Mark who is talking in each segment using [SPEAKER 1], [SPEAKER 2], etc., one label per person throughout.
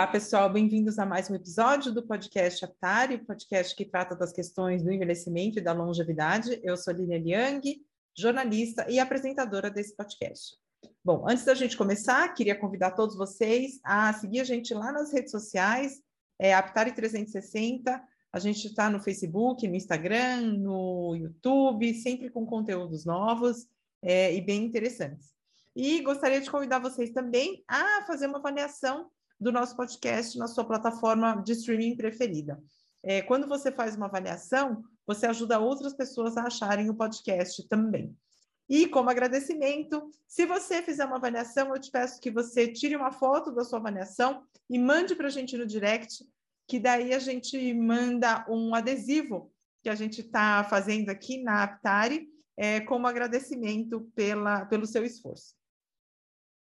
[SPEAKER 1] Olá, pessoal, bem-vindos a mais um episódio do podcast Aptari, podcast que trata das questões do envelhecimento e da longevidade. Eu sou Lina Liang, jornalista e apresentadora desse podcast. Bom, antes da gente começar, queria convidar todos vocês a seguir a gente lá nas redes sociais, é Aptari 360. A gente está no Facebook, no Instagram, no YouTube, sempre com conteúdos novos é, e bem interessantes. E gostaria de convidar vocês também a fazer uma avaliação do nosso podcast na sua plataforma de streaming preferida. É, quando você faz uma avaliação, você ajuda outras pessoas a acharem o podcast também. E como agradecimento, se você fizer uma avaliação, eu te peço que você tire uma foto da sua avaliação e mande para a gente no direct, que daí a gente manda um adesivo que a gente está fazendo aqui na Aptari, é, como agradecimento pela, pelo seu esforço.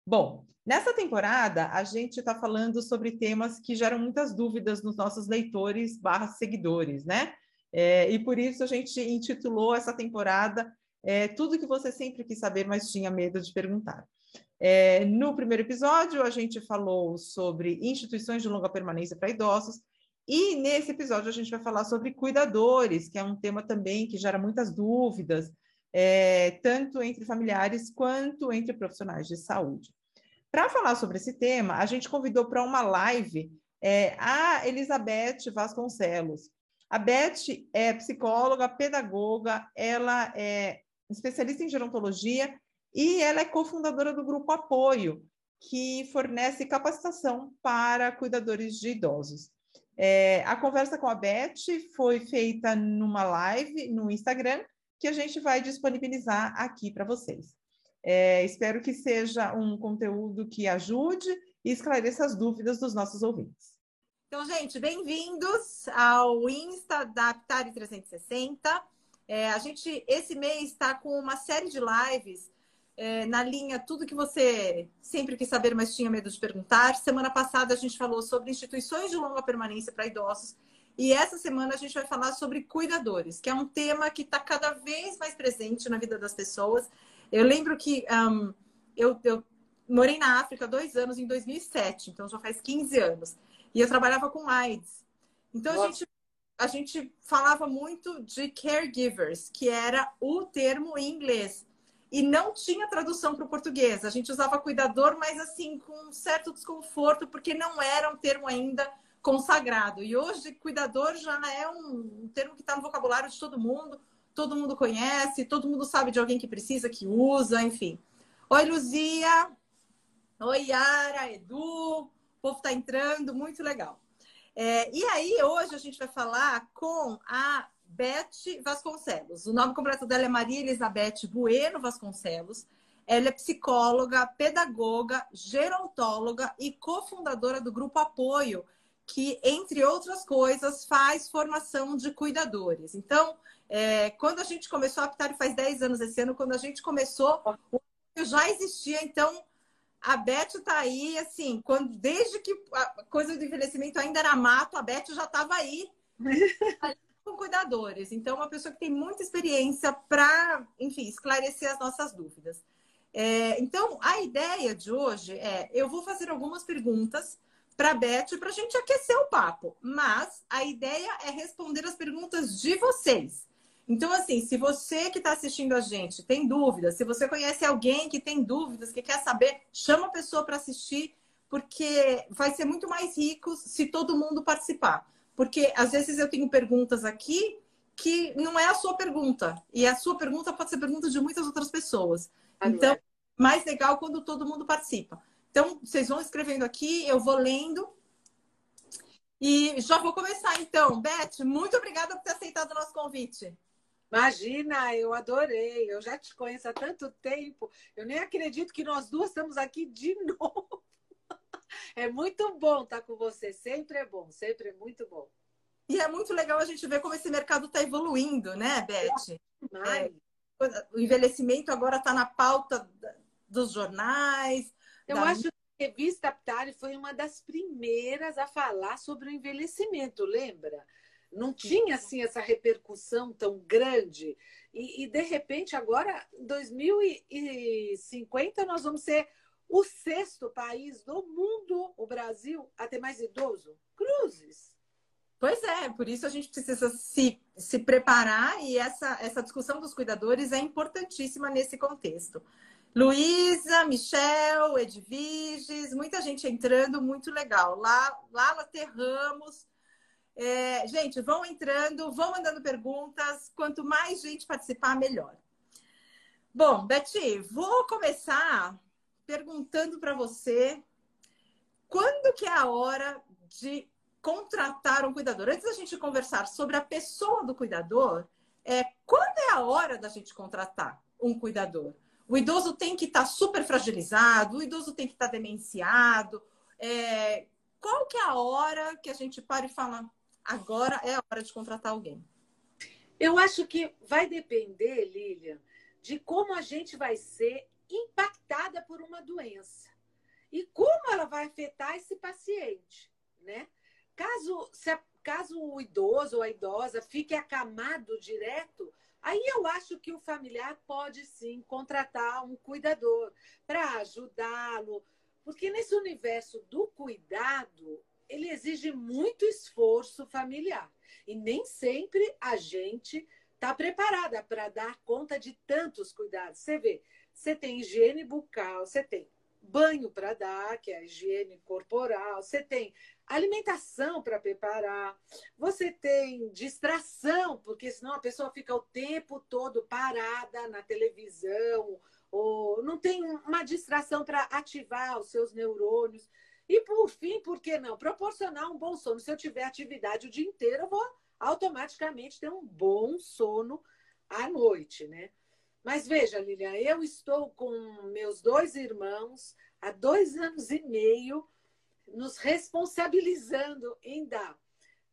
[SPEAKER 1] Bom, nessa temporada a gente está falando sobre temas que geram muitas dúvidas nos nossos leitores barra seguidores, né? É, e por isso a gente intitulou essa temporada é, Tudo que você sempre quis saber, mas tinha medo de perguntar. É, no primeiro episódio, a gente falou sobre instituições de longa permanência para idosos, e nesse episódio a gente vai falar sobre cuidadores, que é um tema também que gera muitas dúvidas, é, tanto entre familiares quanto entre profissionais de saúde. Para falar sobre esse tema, a gente convidou para uma live é, a Elizabeth Vasconcelos. A Beth é psicóloga, pedagoga, ela é especialista em gerontologia e ela é cofundadora do grupo Apoio, que fornece capacitação para cuidadores de idosos. É, a conversa com a Beth foi feita numa live no Instagram que a gente vai disponibilizar aqui para vocês. É, espero que seja um conteúdo que ajude e esclareça as dúvidas dos nossos ouvintes.
[SPEAKER 2] Então, gente, bem-vindos ao Insta da Aptari 360. É, a gente, esse mês, está com uma série de lives é, na linha Tudo que você sempre quis saber, mas tinha medo de perguntar. Semana passada a gente falou sobre instituições de longa permanência para idosos e essa semana a gente vai falar sobre cuidadores, que é um tema que está cada vez mais presente na vida das pessoas. Eu lembro que um, eu, eu, morei na África dois anos, em 2007, então já faz 15 anos. E eu trabalhava com AIDS. Então a gente, a gente falava muito de caregivers, que era o termo em inglês. E não tinha tradução para o português. A gente usava cuidador, mas assim, com um certo desconforto, porque não era um termo ainda consagrado. E hoje, cuidador já é um, termo que está no vocabulário de todo mundo, todo mundo conhece, todo mundo sabe de alguém que precisa, que usa, enfim. Oi, Luzia! Oi, Yara, Edu! O povo está entrando, muito legal. É, e aí, hoje a gente vai falar com a Beth Vasconcelos. O nome completo dela é Maria Elizabeth Bueno Vasconcelos. Ela é psicóloga, pedagoga, gerontóloga e cofundadora do Grupo Apoio, que, entre outras coisas, faz formação de cuidadores. Então, é, quando a gente começou a Aptari faz 10 anos esse ano, quando a gente começou, o já existia, então a Beth está aí, assim, quando, desde que a coisa do envelhecimento ainda era mato, a Beth já estava aí com cuidadores. Então, uma pessoa que tem muita experiência para, enfim, esclarecer as nossas dúvidas. É, então, a ideia de hoje é: eu vou fazer algumas perguntas para a Beth para a gente aquecer o papo. Mas a ideia é responder as perguntas de vocês. Então, assim, se você que está assistindo a gente tem dúvidas, se você conhece alguém que tem dúvidas, que quer saber, chama a pessoa para assistir, porque vai ser muito mais rico se todo mundo participar. Porque às vezes eu tenho perguntas aqui que não é a sua pergunta. E a sua pergunta pode ser pergunta de muitas outras pessoas. Então, mais legal quando todo mundo participa. Então, vocês vão escrevendo aqui, eu vou lendo. E já vou começar, então. Beth, muito obrigada por ter aceitado o nosso convite.
[SPEAKER 3] Imagina, eu adorei. Eu já te conheço há tanto tempo. Eu nem acredito que nós duas estamos aqui de novo. É muito bom estar com você. Sempre é bom, sempre é muito bom.
[SPEAKER 2] E é muito legal a gente ver como esse mercado está evoluindo, né, Beth? É, o envelhecimento agora está na pauta dos jornais,
[SPEAKER 3] eu da... acho que a revista Aptari foi uma das primeiras a falar sobre o envelhecimento, lembra? Não tinha assim essa repercussão tão grande. E, e de repente, agora, em 2050, nós vamos ser o sexto país do mundo, o Brasil, a ter mais idoso? Cruzes.
[SPEAKER 2] Pois é, por isso a gente precisa se, se preparar e essa, essa discussão dos cuidadores é importantíssima nesse contexto. Luísa, Michel, Edviges, muita gente entrando, muito legal. Lá, Lala Terramos. É, gente, vão entrando, vão mandando perguntas. Quanto mais gente participar, melhor. Bom, Beti, vou começar perguntando para você quando que é a hora de contratar um cuidador. Antes da gente conversar sobre a pessoa do cuidador, é quando é a hora da gente contratar um cuidador? O idoso tem que estar tá super fragilizado, o idoso tem que estar tá demenciado. É, qual que é a hora que a gente para e fala, agora é a hora de contratar alguém?
[SPEAKER 3] Eu acho que vai depender, Lilian, de como a gente vai ser impactada por uma doença e como ela vai afetar esse paciente, né? Caso, se, caso o idoso ou a idosa fique acamado direto, aí eu acho que o familiar pode sim contratar um cuidador para ajudá-lo, porque nesse universo do cuidado, ele exige muito esforço familiar. E nem sempre a gente está preparada para dar conta de tantos cuidados. Você vê, você tem higiene bucal, você tem banho para dar, que é a higiene corporal, você tem alimentação para preparar, você tem distração, porque senão a pessoa fica o tempo todo parada na televisão, ou não tem uma distração para ativar os seus neurônios. E por fim, por que não? Proporcionar um bom sono. Se eu tiver atividade o dia inteiro, eu vou automaticamente ter um bom sono à noite, né? Mas veja, Lilian, eu estou com meus dois irmãos há dois anos e meio nos responsabilizando em dar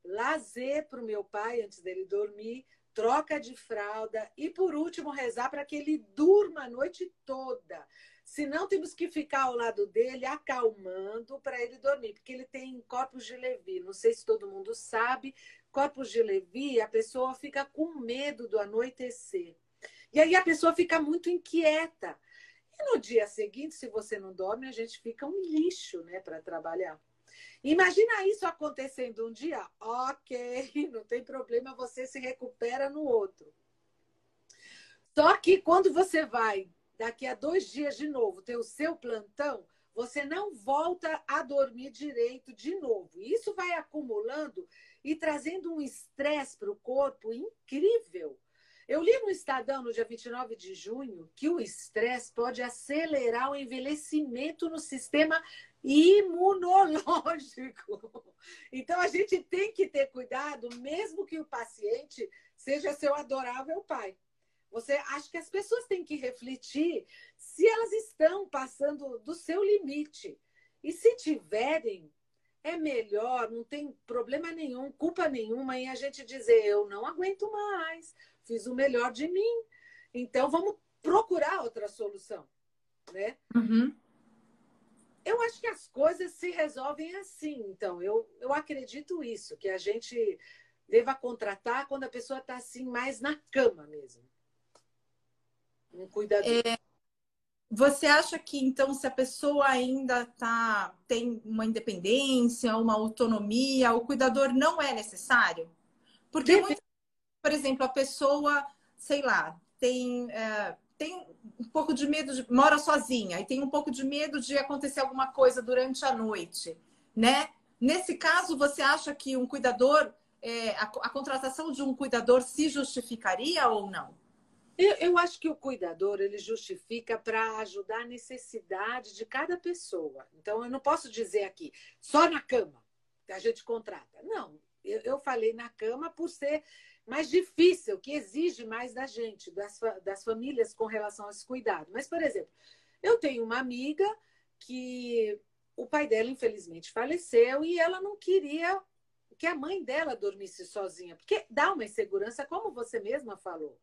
[SPEAKER 3] lazer para o meu pai antes dele dormir, troca de fralda e, por último, rezar para que ele durma a noite toda. Se não, temos que ficar ao lado dele, acalmando para ele dormir, porque ele tem corpos de Levi. Não sei se todo mundo sabe, corpos de Levi, a pessoa fica com medo do anoitecer. E aí a pessoa fica muito inquieta. E no dia seguinte, se você não dorme, a gente fica um lixo, né, para trabalhar. Imagina isso acontecendo um dia, ok, não tem problema, você se recupera no outro. Só que quando você vai, daqui a dois dias de novo, ter o seu plantão, você não volta a dormir direito de novo. Isso vai acumulando e trazendo um estresse para o corpo incrível. Eu li no Estadão, no dia 29 de junho, que o estresse pode acelerar o envelhecimento no sistema imunológico. Então, a gente tem que ter cuidado, mesmo que o paciente seja seu adorável pai. Você acha que as pessoas têm que refletir se elas estão passando do seu limite. E se tiverem, é melhor, não tem problema nenhum, culpa nenhuma em a gente dizer eu não aguento mais, fiz o melhor de mim. Então vamos procurar outra solução, né?
[SPEAKER 2] Uhum.
[SPEAKER 3] Eu acho que as coisas se resolvem assim. Então eu, eu acredito isso, que a gente deva contratar quando a pessoa está assim mais na cama mesmo. Um cuidador.
[SPEAKER 2] É, você acha que então se a pessoa ainda tá tem uma independência, uma autonomia, o cuidador não é necessário? Porque muito por exemplo, a pessoa, sei lá, tem, é, tem um pouco de medo, de, mora sozinha e tem um pouco de medo de acontecer alguma coisa durante a noite, né? Nesse caso, você acha que um cuidador, é, a, a, contratação de um cuidador se justificaria ou não?
[SPEAKER 3] Eu, eu acho que o cuidador ele justifica para ajudar a necessidade de cada pessoa. Então, eu não posso dizer aqui só na cama que a gente contrata. Não, eu, eu falei na cama por ser mais difícil, que exige mais da gente, das, das famílias com relação a esse cuidado. Mas, por exemplo, eu tenho uma amiga que o pai dela, infelizmente, faleceu e ela não queria que a mãe dela dormisse sozinha, porque dá uma insegurança, como você mesma falou.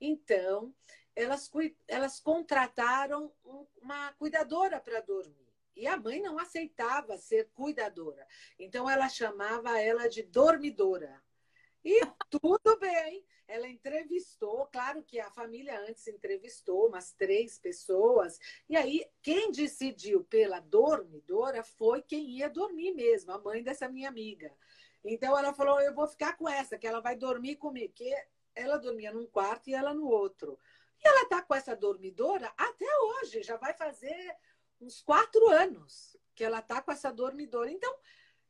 [SPEAKER 3] Então, elas, elas contrataram uma cuidadora para dormir. E a mãe não aceitava ser cuidadora. Então, ela chamava ela de dormidora. E tudo bem. Ela entrevistou, claro que a família antes entrevistou umas três pessoas, e aí quem decidiu pela dormidora foi quem ia dormir mesmo, a mãe dessa minha amiga. Então ela falou: Eu vou ficar com essa, que ela vai dormir comigo. Que ela dormia num quarto e ela no outro. E ela tá com essa dormidora até hoje, já vai fazer uns quatro anos que ela tá com essa dormidora. Então,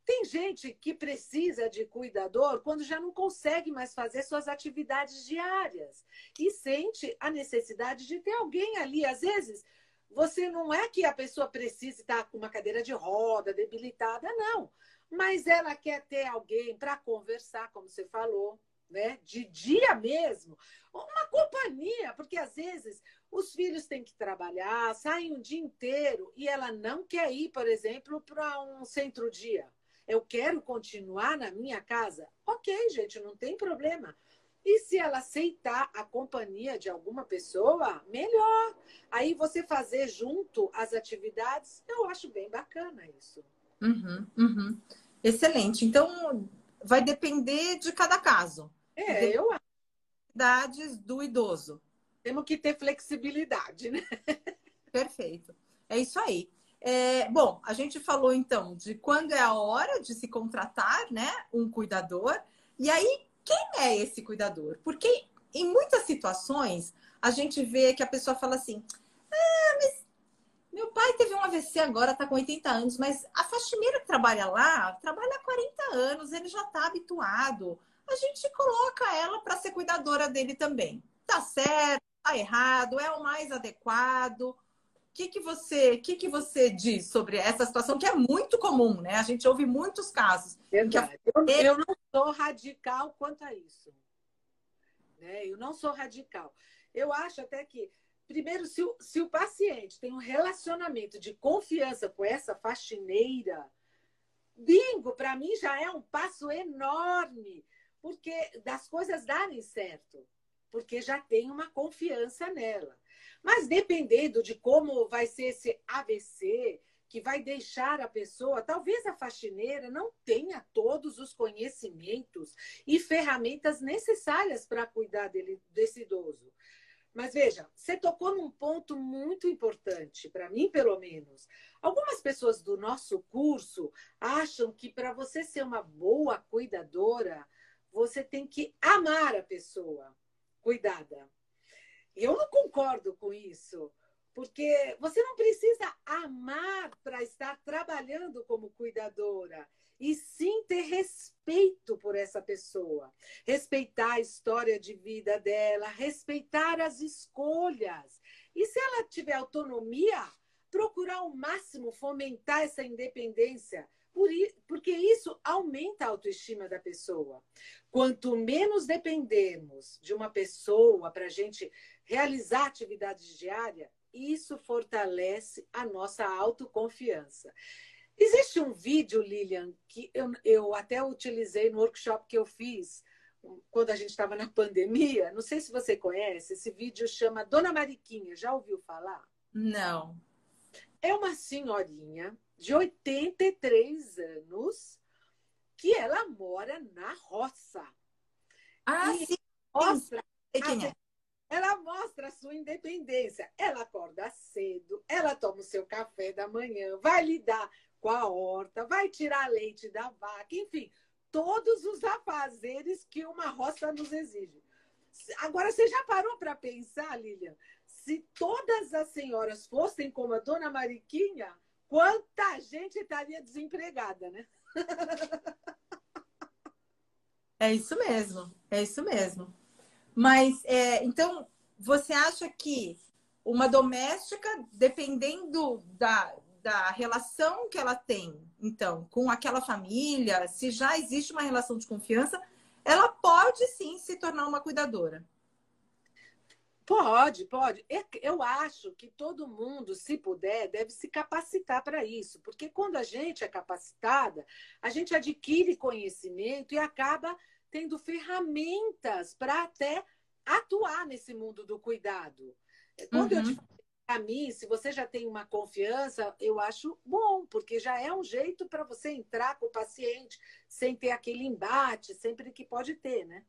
[SPEAKER 3] tem gente que precisa de cuidador quando já não consegue mais fazer suas atividades diárias e sente a necessidade de ter alguém ali. Às vezes, você não é que a pessoa precise estar com uma cadeira de roda, debilitada, não. Mas ela quer ter alguém para conversar, como você falou, né? De dia mesmo, uma companhia, porque às vezes os filhos têm que trabalhar, saem um dia inteiro e ela não quer ir, por exemplo, para um centro-dia. Eu quero continuar na minha casa. Ok, gente, não tem problema. E se ela aceitar a companhia de alguma pessoa, melhor. Aí você fazer junto as atividades, eu acho bem bacana isso.
[SPEAKER 2] Uhum, uhum. Excelente. Então, vai depender de cada caso.
[SPEAKER 3] É, eu acho.
[SPEAKER 2] Idades do idoso.
[SPEAKER 3] Temos que ter flexibilidade, né?
[SPEAKER 2] Perfeito. É isso aí. É, bom, a gente falou então de quando é a hora de se contratar, né, um cuidador. E aí, quem é esse cuidador? Porque em muitas situações a gente vê que a pessoa fala assim: ah, mas meu pai teve um AVC agora, tá com 80 anos, mas a faxineira que trabalha lá trabalha há 40 anos, ele já tá habituado. A gente coloca ela para ser cuidadora dele também. Tá certo, tá errado, é o mais adequado que, que você que, que você diz sobre essa situação que é muito comum, né? A gente ouve muitos casos.
[SPEAKER 3] Verdade. Eu, eu não sou radical quanto a isso. Né? Eu não sou radical. Eu acho até que, primeiro, se o, se o paciente tem um relacionamento de confiança com essa faxineira, bingo, para mim já é um passo enorme, porque das coisas darem certo, porque já tem uma confiança nela. Mas dependendo de como vai ser esse AVC, que vai deixar a pessoa, talvez a faxineira não tenha todos os conhecimentos e ferramentas necessárias para cuidar dele, desse idoso. Mas veja, você tocou num ponto muito importante, para mim, pelo menos. Algumas pessoas do nosso curso acham que para você ser uma boa cuidadora, você tem que amar a pessoa cuidada. E eu não concordo com isso, porque você não precisa amar para estar trabalhando como cuidadora, e sim ter respeito por essa pessoa, respeitar a história de vida dela, respeitar as escolhas. E se ela tiver autonomia, procurar ao máximo fomentar essa independência, porque isso aumenta a autoestima da pessoa. Quanto menos dependermos de uma pessoa para a gente realizar atividades diárias, isso fortalece a nossa autoconfiança. Existe um vídeo, Lilian, que eu, eu até utilizei no workshop que eu fiz quando a gente estava na pandemia. Não sei se você conhece, esse vídeo chama Dona Mariquinha. Já ouviu falar?
[SPEAKER 2] Não.
[SPEAKER 3] É uma senhorinha de 83 anos que ela mora na roça.
[SPEAKER 2] Ah, e sim.
[SPEAKER 3] Mostra quem é. Ela mostra a sua independência. Ela acorda cedo, ela toma o seu café da manhã, vai lidar com a horta, vai tirar leite da vaca, enfim, todos os afazeres que uma roça nos exige. Agora, você já parou para pensar, Lilian? Se todas as senhoras fossem como a dona Mariquinha, quanta gente estaria desempregada, né?
[SPEAKER 2] É isso mesmo, é isso mesmo. Mas, é, então, você acha que uma doméstica, dependendo da, da relação que ela tem, então, com aquela família, se já existe uma relação de confiança, ela pode sim se tornar uma cuidadora.
[SPEAKER 3] Pode, pode. Eu acho que todo mundo, se puder, deve se capacitar para isso, porque quando a gente é capacitada, a gente adquire conhecimento e acaba tendo ferramentas para até atuar nesse mundo do cuidado. Quando uhum. eu te para mim, se você já tem uma confiança, eu acho bom, porque já é um jeito para você entrar com o paciente sem ter aquele embate, sempre que pode ter, né?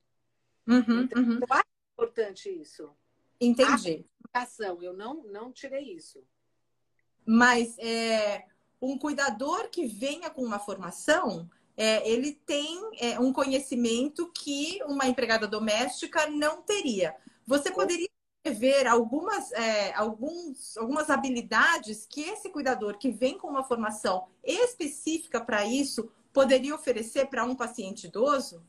[SPEAKER 2] Uhum, então, uhum.
[SPEAKER 3] Eu acho importante isso.
[SPEAKER 2] Entendi.
[SPEAKER 3] Ação, eu não, não tirei isso.
[SPEAKER 2] Mas é, um cuidador que venha com uma formação, é, ele tem é, um conhecimento que uma empregada doméstica não teria. Você poderia ver algumas, é, alguns, algumas habilidades que esse cuidador que vem com uma formação específica para isso poderia oferecer para um paciente idoso?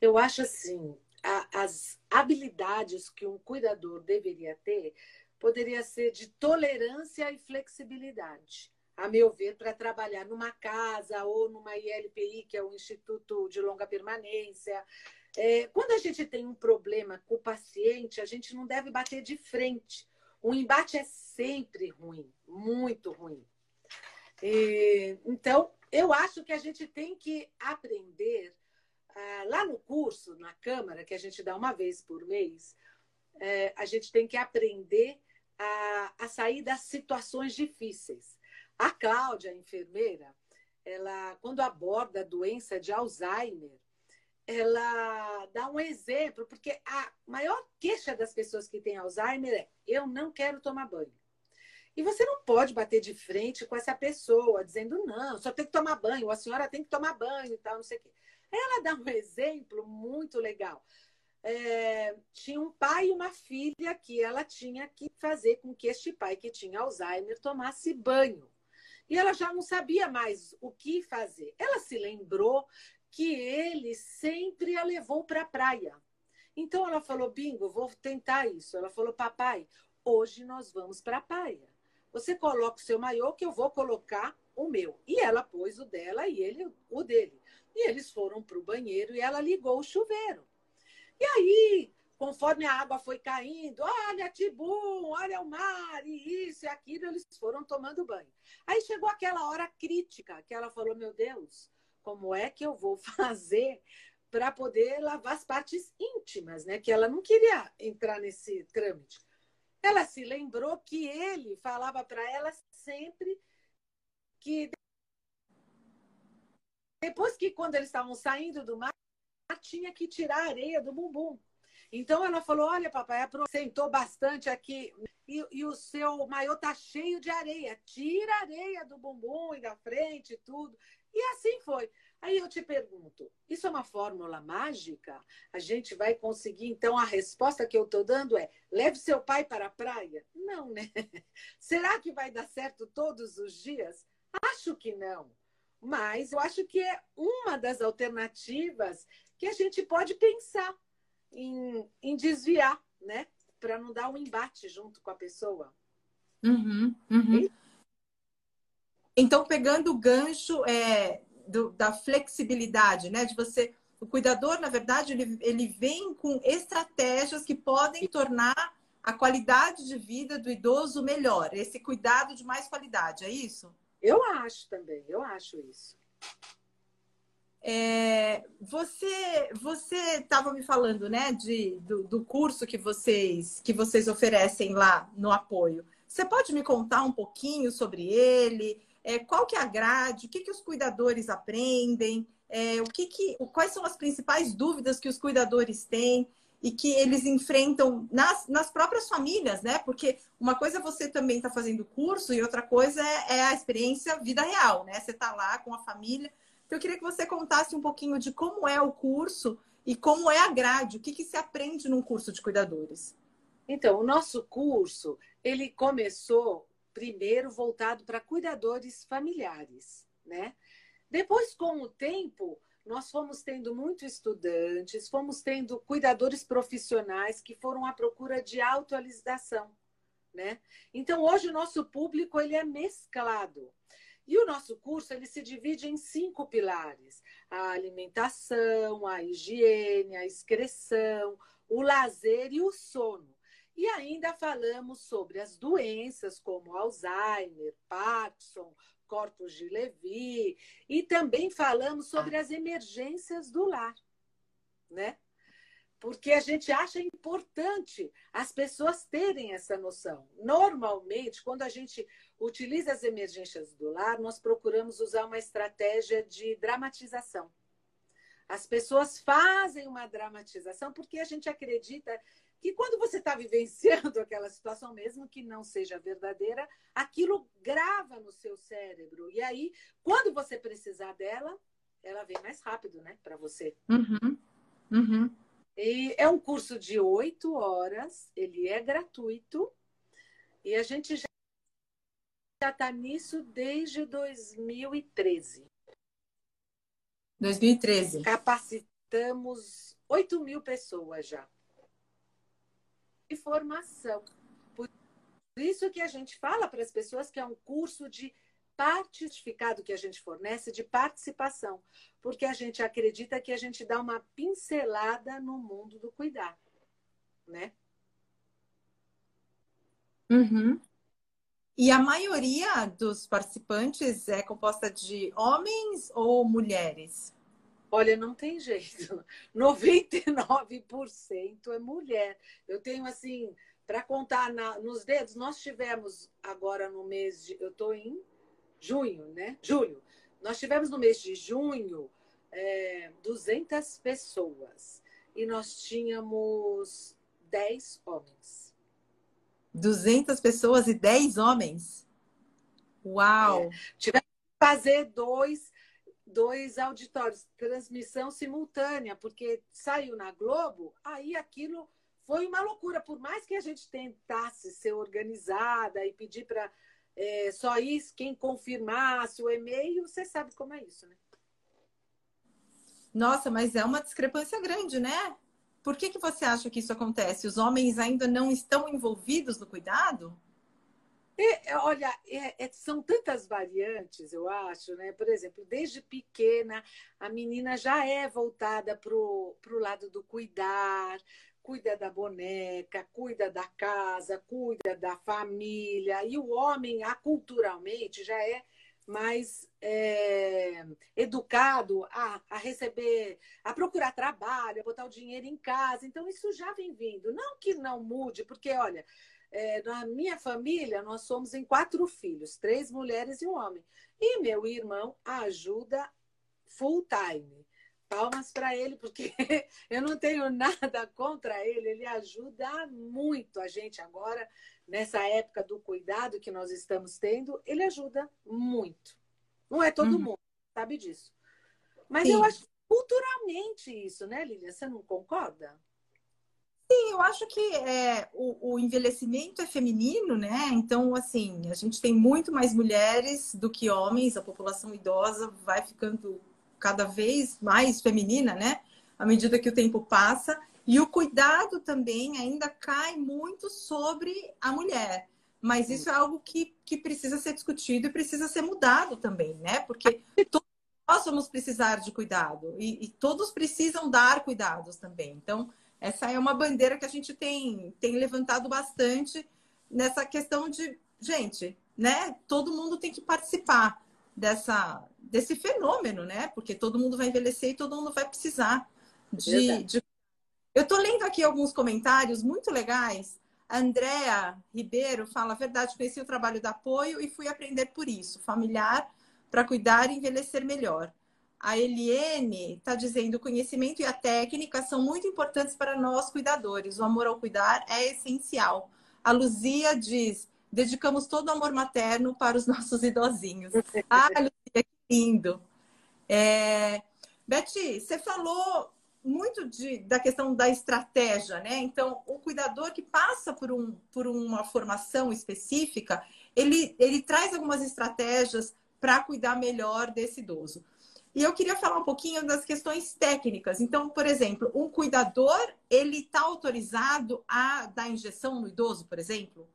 [SPEAKER 3] Eu acho assim, a, as habilidades que um cuidador deveria ter poderia ser de tolerância e flexibilidade, a meu ver, para trabalhar numa casa ou numa ILPI, que é o Instituto de Longa Permanência, é, quando a gente tem um problema com o paciente, a gente não deve bater de frente. O embate é sempre ruim, muito ruim. E, então, eu acho que a gente tem que aprender, lá no curso, na Câmara, que a gente dá uma vez por mês, é, a gente tem que aprender a, a sair das situações difíceis. A Cláudia, a enfermeira, ela, quando aborda a doença de Alzheimer, ela dá um exemplo, porque a maior queixa das pessoas que têm Alzheimer é: eu não quero tomar banho. E você não pode bater de frente com essa pessoa, dizendo, não, só tem que tomar banho, a senhora tem que tomar banho e tal, não sei o quê. Ela dá um exemplo muito legal. É, tinha um pai e uma filha que ela tinha que fazer com que este pai, que tinha Alzheimer, tomasse banho. E ela já não sabia mais o que fazer. Ela se lembrou que ele sempre a levou para a praia. Então ela falou: Bingo, vou tentar isso. Ela falou: Papai, hoje nós vamos para a praia. Você coloca o seu maiô que eu vou colocar o meu. E ela pôs o dela e ele o dele. E eles foram para o banheiro e ela ligou o chuveiro. E aí, conforme a água foi caindo, olha Tibum, olha o mar, e isso e aquilo, eles foram tomando banho. Aí chegou aquela hora crítica que ela falou: Meu Deus, como é que eu vou fazer para poder lavar as partes íntimas, né? Que ela não queria entrar nesse trâmite. Ela se lembrou que ele falava para ela sempre que depois que quando eles estavam saindo do mar, tinha que tirar a areia do bumbum. Então ela falou: Olha, papai, sentou bastante aqui e, e, o seu maiô tá cheio de areia. Tira a areia do bumbum e da frente e tudo. E assim foi. Aí eu te pergunto: isso é uma fórmula mágica? A gente vai conseguir, então, a resposta que eu estou dando é: leve seu pai para a praia? Não, né? Será que vai dar certo todos os dias? Acho que não. Mas eu acho que é uma das alternativas que a gente pode pensar em, em desviar, né? Para não dar um embate junto com a pessoa.
[SPEAKER 2] Uhum, uhum. Então, pegando o gancho é, do, da flexibilidade, né? De você. O cuidador, na verdade, ele, ele vem com estratégias que podem tornar a qualidade de vida do idoso melhor, esse cuidado de mais qualidade, é isso?
[SPEAKER 3] Eu acho também, eu acho isso.
[SPEAKER 2] É, você você estava me falando, né, de, do, do, curso que vocês que vocês oferecem lá no apoio. Você pode me contar um pouquinho sobre ele? É, qual que é a grade? O que, que os cuidadores aprendem? É, o que que, quais são as principais dúvidas que os cuidadores têm e que eles enfrentam nas, nas próprias famílias, né? Porque uma coisa é você também está fazendo curso e outra coisa é, é, a experiência vida real, né? Você está lá com a família. Então, eu queria que você contasse um pouquinho de como é o curso e como é a grade, o que, que se aprende num curso de cuidadores.
[SPEAKER 3] Então, o nosso curso, ele começou primeiro voltado para cuidadores familiares, né? Depois, com o tempo, nós fomos tendo muitos estudantes, fomos tendo cuidadores profissionais que foram à procura de atualização, né? Então, hoje o nosso público ele é mesclado. E o nosso curso ele se divide em cinco pilares: a alimentação, a higiene, a excreção, o lazer e o sono. E ainda falamos sobre as doenças como Alzheimer, Parkinson, corpos de Levi, e também falamos sobre as emergências do lar, né? porque a gente acha importante as pessoas terem essa noção. Normalmente, quando a gente utiliza as emergências do lar, nós procuramos usar uma estratégia de dramatização. As pessoas fazem uma dramatização porque a gente acredita que quando você está vivenciando aquela situação, mesmo que não seja verdadeira, aquilo grava no seu cérebro. E aí, quando você precisar dela, ela vem mais rápido, né, para você.
[SPEAKER 2] Uhum. Uhum.
[SPEAKER 3] E é um curso de oito horas, ele é gratuito e a gente já está nisso desde 2013.
[SPEAKER 2] 2013.
[SPEAKER 3] Capacitamos 8 mil pessoas já. E formação. Por isso que a gente fala para as pessoas que é um curso de certificado que a gente fornece de participação, porque a gente acredita que a gente dá uma pincelada no mundo do cuidar, né?
[SPEAKER 2] Uhum. E a maioria dos participantes é composta de homens ou mulheres?
[SPEAKER 3] Olha, não tem jeito. 99% é mulher. Eu tenho assim, para contar na, nos dedos, nós tivemos agora no mês de. Eu estou em junho, né? Julho. Nós tivemos no mês de junho é, 200 pessoas e nós tínhamos 10 homens.
[SPEAKER 2] 200 pessoas e 10 homens? Uau! É.
[SPEAKER 3] Tivemos que fazer dois, dois auditórios, transmissão simultânea, porque saiu na Globo, aí aquilo foi uma loucura. Por mais que a gente tentasse ser organizada e pedir para é, só isso, quem confirmasse o e-mail, você sabe como é isso, né?
[SPEAKER 2] Nossa, mas é uma discrepância grande, né? Por que, que você acha que isso acontece? Os homens ainda não estão envolvidos no cuidado?
[SPEAKER 3] É, olha, é, é, são tantas variantes, eu acho, né? Por exemplo, desde pequena, a menina já é voltada para o lado do cuidar, cuida da boneca, cuida da casa, cuida da família. E o homem, aculturalmente, já é mais é, educado a, a receber, a procurar trabalho, a botar o dinheiro em casa. Então, isso já vem vindo. Não que não mude, porque, olha, é, na minha família, nós somos em quatro filhos, três mulheres e um homem. E meu irmão ajuda full time palmas para ele, porque eu não tenho nada contra ele, ele ajuda muito a gente agora, nessa época do cuidado que nós estamos tendo, ele ajuda muito. Não é todo uhum. mundo, sabe disso. Mas Sim. eu acho culturalmente isso, né, Lilian? Você não concorda?
[SPEAKER 2] Sim, eu acho que é, o, o, envelhecimento é feminino, né? Então, assim, a gente tem muito mais mulheres do que homens, a população idosa vai ficando cada vez mais feminina, né? À medida que o tempo passa. E o cuidado também ainda cai muito sobre a mulher. Mas isso é algo que, que precisa ser discutido e precisa ser mudado também, né? Porque todos nós vamos precisar de cuidado e, e todos precisam dar cuidados também. Então, essa é uma bandeira que a gente tem, tem levantado bastante nessa questão de, gente, né? Todo mundo tem que participar dessa, desse fenômeno, né? Porque todo mundo vai envelhecer e todo mundo vai precisar de. de... Eu estou lendo aqui alguns comentários muito legais. A Andrea Ribeiro fala: a verdade, conheci o trabalho do apoio e fui aprender por isso, familiar, para cuidar e envelhecer melhor. A Eliene está dizendo: o conhecimento e a técnica são muito importantes para nós cuidadores. O amor ao cuidar é essencial. A Luzia diz: dedicamos todo o amor materno para os nossos idosinhos. Ah, Luzia, que lindo! É... Betty, você falou muito de, da questão da estratégia, né? Então, o cuidador que passa por, um, por uma formação específica, ele, ele traz algumas estratégias para cuidar melhor desse idoso. E eu queria falar um pouquinho das questões técnicas. Então, por exemplo, um cuidador, ele está autorizado a dar injeção no idoso, por exemplo?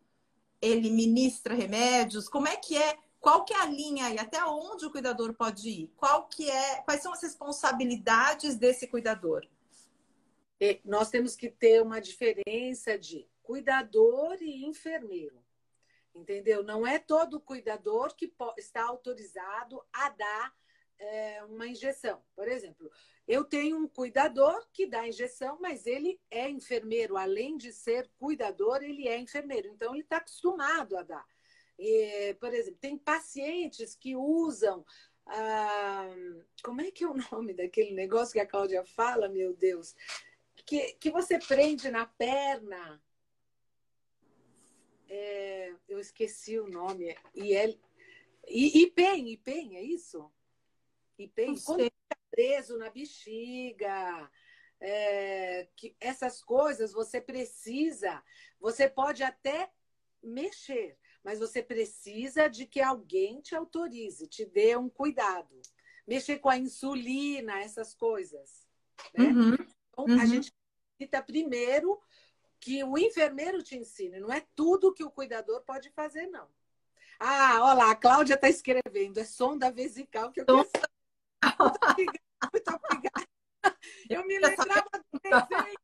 [SPEAKER 2] ele ministra remédios? Como é que é? Qual que é a linha e até onde o cuidador pode ir? Qual que é? Quais são as responsabilidades desse cuidador?
[SPEAKER 3] É, nós temos que ter uma diferença de cuidador e enfermeiro. Entendeu? Não é todo cuidador que está autorizado a dar é, uma injeção. Por exemplo, eu tenho um cuidador que dá injeção, mas ele é enfermeiro. Além de ser cuidador, ele é enfermeiro. Então, ele está acostumado a dar. E, por exemplo, tem pacientes que usam. Ah, como é que é o nome daquele negócio que a Cláudia fala, meu Deus? Que, que você prende na perna. É, eu esqueci o nome. E é, e, IPEM, IPEM, é isso? IPEM, quando fica preso na bexiga, é, que essas coisas você precisa, você pode até mexer, mas você precisa de que alguém te autorize, te dê um cuidado. Mexer com a insulina, essas coisas. Né? Uhum. Então, uhum. a gente necessita primeiro que o enfermeiro te ensine. Não é tudo que o cuidador pode fazer, não. Ah, olha lá, a Cláudia está escrevendo. É sonda vesical que eu Muito obrigada, muito obrigada. Eu me lembrava do desenho.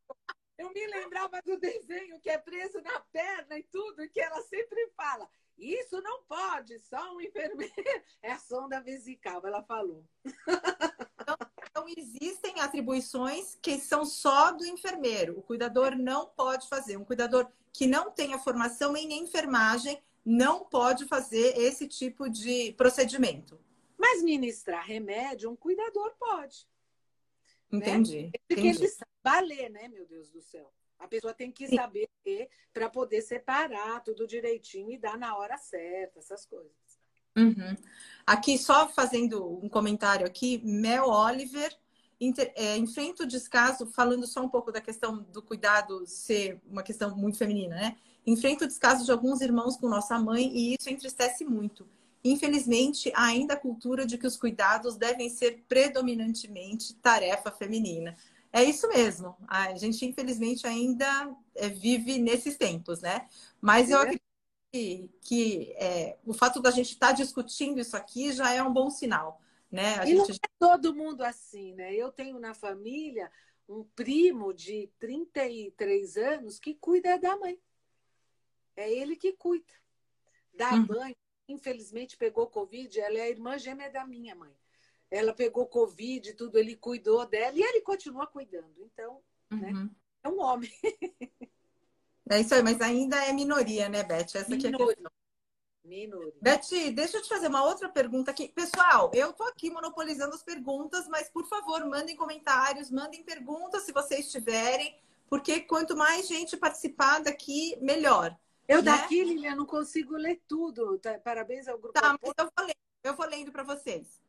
[SPEAKER 3] Eu me lembrava do desenho que é preso na perna e tudo, e que ela sempre fala. Isso não pode, só um enfermeiro. É a sonda vesical, ela falou.
[SPEAKER 2] Então, então, existem atribuições que são só do enfermeiro. O cuidador não pode fazer. Um cuidador que não tenha formação em enfermagem não pode fazer esse tipo de procedimento.
[SPEAKER 3] Mas ministrar remédio, um cuidador pode.
[SPEAKER 2] Né? Entendi.
[SPEAKER 3] Né? Porque ele sabe ler, né, meu Deus do céu? A pessoa tem que Sim. saber para poder separar tudo direitinho e dar na hora certa, essas coisas.
[SPEAKER 2] Uhum. Aqui, só fazendo um comentário aqui, Mel Oliver inter, é, enfrenta o descaso, falando só um pouco da questão do cuidado ser uma questão muito feminina, né? Enfrenta o descaso de alguns irmãos com nossa mãe e isso entristece muito. Infelizmente, há ainda a cultura de que os cuidados devem ser predominantemente tarefa feminina. É isso mesmo. A gente, infelizmente, ainda é, vive nesses tempos, né? Mas eu é. acredito que, que é, o fato da gente estar tá discutindo isso aqui já é um bom sinal. Né?
[SPEAKER 3] A e gente... não é todo mundo assim, né? Eu tenho na família um primo de 33 anos que cuida da mãe. É ele que cuida. Dá uhum. banho. Infelizmente pegou Covid. Ela é a irmã gêmea da minha mãe. Ela pegou Covid, tudo, ele cuidou dela e ele continua cuidando. Então, né, uhum. né? É um homem.
[SPEAKER 2] É isso aí, mas ainda é minoria, né, Beth? Essa minoria. aqui é a questão. Minoria. Beth, deixa eu te fazer uma outra pergunta aqui. Pessoal, eu tô aqui monopolizando as perguntas, mas por favor, mandem comentários, mandem perguntas se vocês tiverem, porque quanto mais gente participar daqui, melhor.
[SPEAKER 3] Eu né? daqui, Lilian, não consigo ler tudo. Tá? Parabéns ao grupo.
[SPEAKER 2] Tá, Apoio. eu vou, lendo, eu vou lendo para vocês.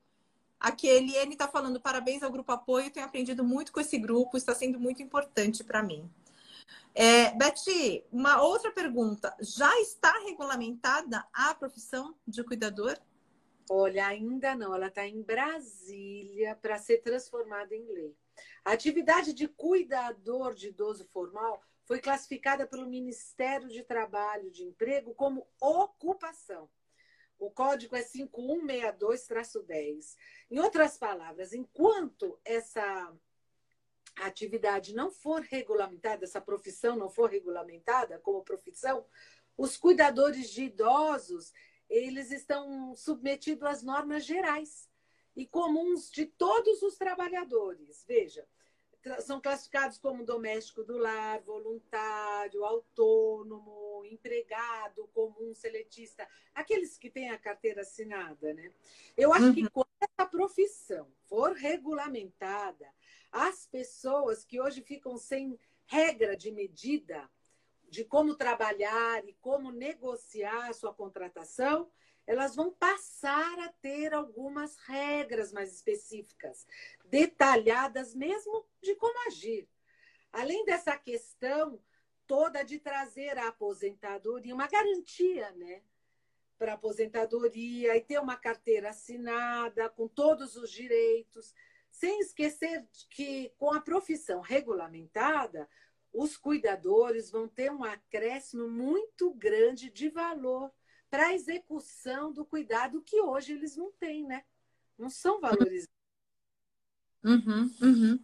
[SPEAKER 2] Aqui, Eliane está falando parabéns ao Grupo Apoio. Tenho aprendido muito com esse grupo, está sendo muito importante para mim. É, Beth, uma outra pergunta. Já está regulamentada a profissão de cuidador?
[SPEAKER 3] Olha, ainda não. Ela está em Brasília para ser transformada em lei. A atividade de cuidador de idoso formal foi classificada pelo Ministério de Trabalho de Emprego como ocupação. O código é 5162-10. Em outras palavras, enquanto essa atividade não for regulamentada, essa profissão não for regulamentada como profissão, os cuidadores de idosos, eles estão submetidos às normas gerais e comuns de todos os trabalhadores. Veja, são classificados como doméstico do lar, voluntário, autônomo, empregado, comum, seletista, aqueles que têm a carteira assinada, né? Eu acho uhum. que quando essa profissão for regulamentada, as pessoas que hoje ficam sem regra de medida de como trabalhar e como negociar a sua contratação, elas vão passar a ter algumas regras mais específicas, detalhadas mesmo de como agir. Além dessa questão toda de trazer a aposentadoria, uma garantia, né? Para aposentadoria e ter uma carteira assinada com todos os direitos, sem esquecer que com a profissão regulamentada, os cuidadores vão ter um acréscimo muito grande de valor para a execução do cuidado que hoje eles não têm, né? Não são valorizados.
[SPEAKER 2] Uhum, uhum.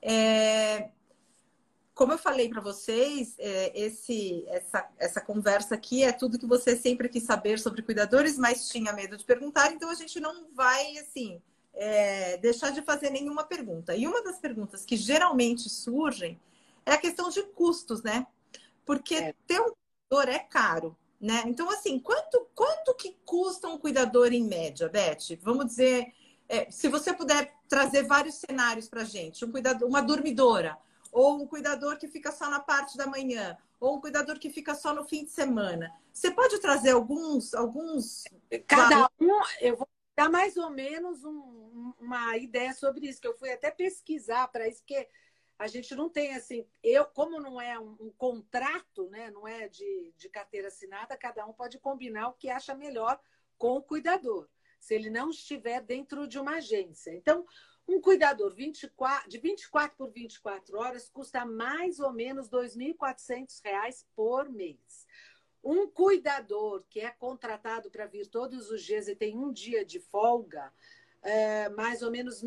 [SPEAKER 2] É, como eu falei para vocês, é, esse, essa, essa conversa aqui é tudo que você sempre quis saber sobre cuidadores, mas tinha medo de perguntar, então a gente não vai, assim, é, deixar de fazer nenhuma pergunta. E uma das perguntas que geralmente surgem é a questão de custos, né? Porque é. ter um cuidador é caro, né? Então, assim, quanto, quanto que custa um cuidador em média, Beth? Vamos dizer, é, se você puder trazer vários cenários para gente, um cuidador, uma dormidora, ou um cuidador que fica só na parte da manhã, ou um cuidador que fica só no fim de semana. Você pode trazer alguns, alguns.
[SPEAKER 3] Cada um, eu vou dar mais ou menos um, uma ideia sobre isso, que eu fui até pesquisar para isso, porque a gente não tem assim, eu, como não é um, um, contrato, né? Não é de, de carteira assinada, cada um pode combinar o que acha melhor com o cuidador, se ele não estiver dentro de uma agência. Então, um cuidador 24, de 24 por 24 horas custa mais ou menos R$ 2.400 por mês. Um cuidador que é contratado para vir todos os dias e tem um dia de folga, é mais ou menos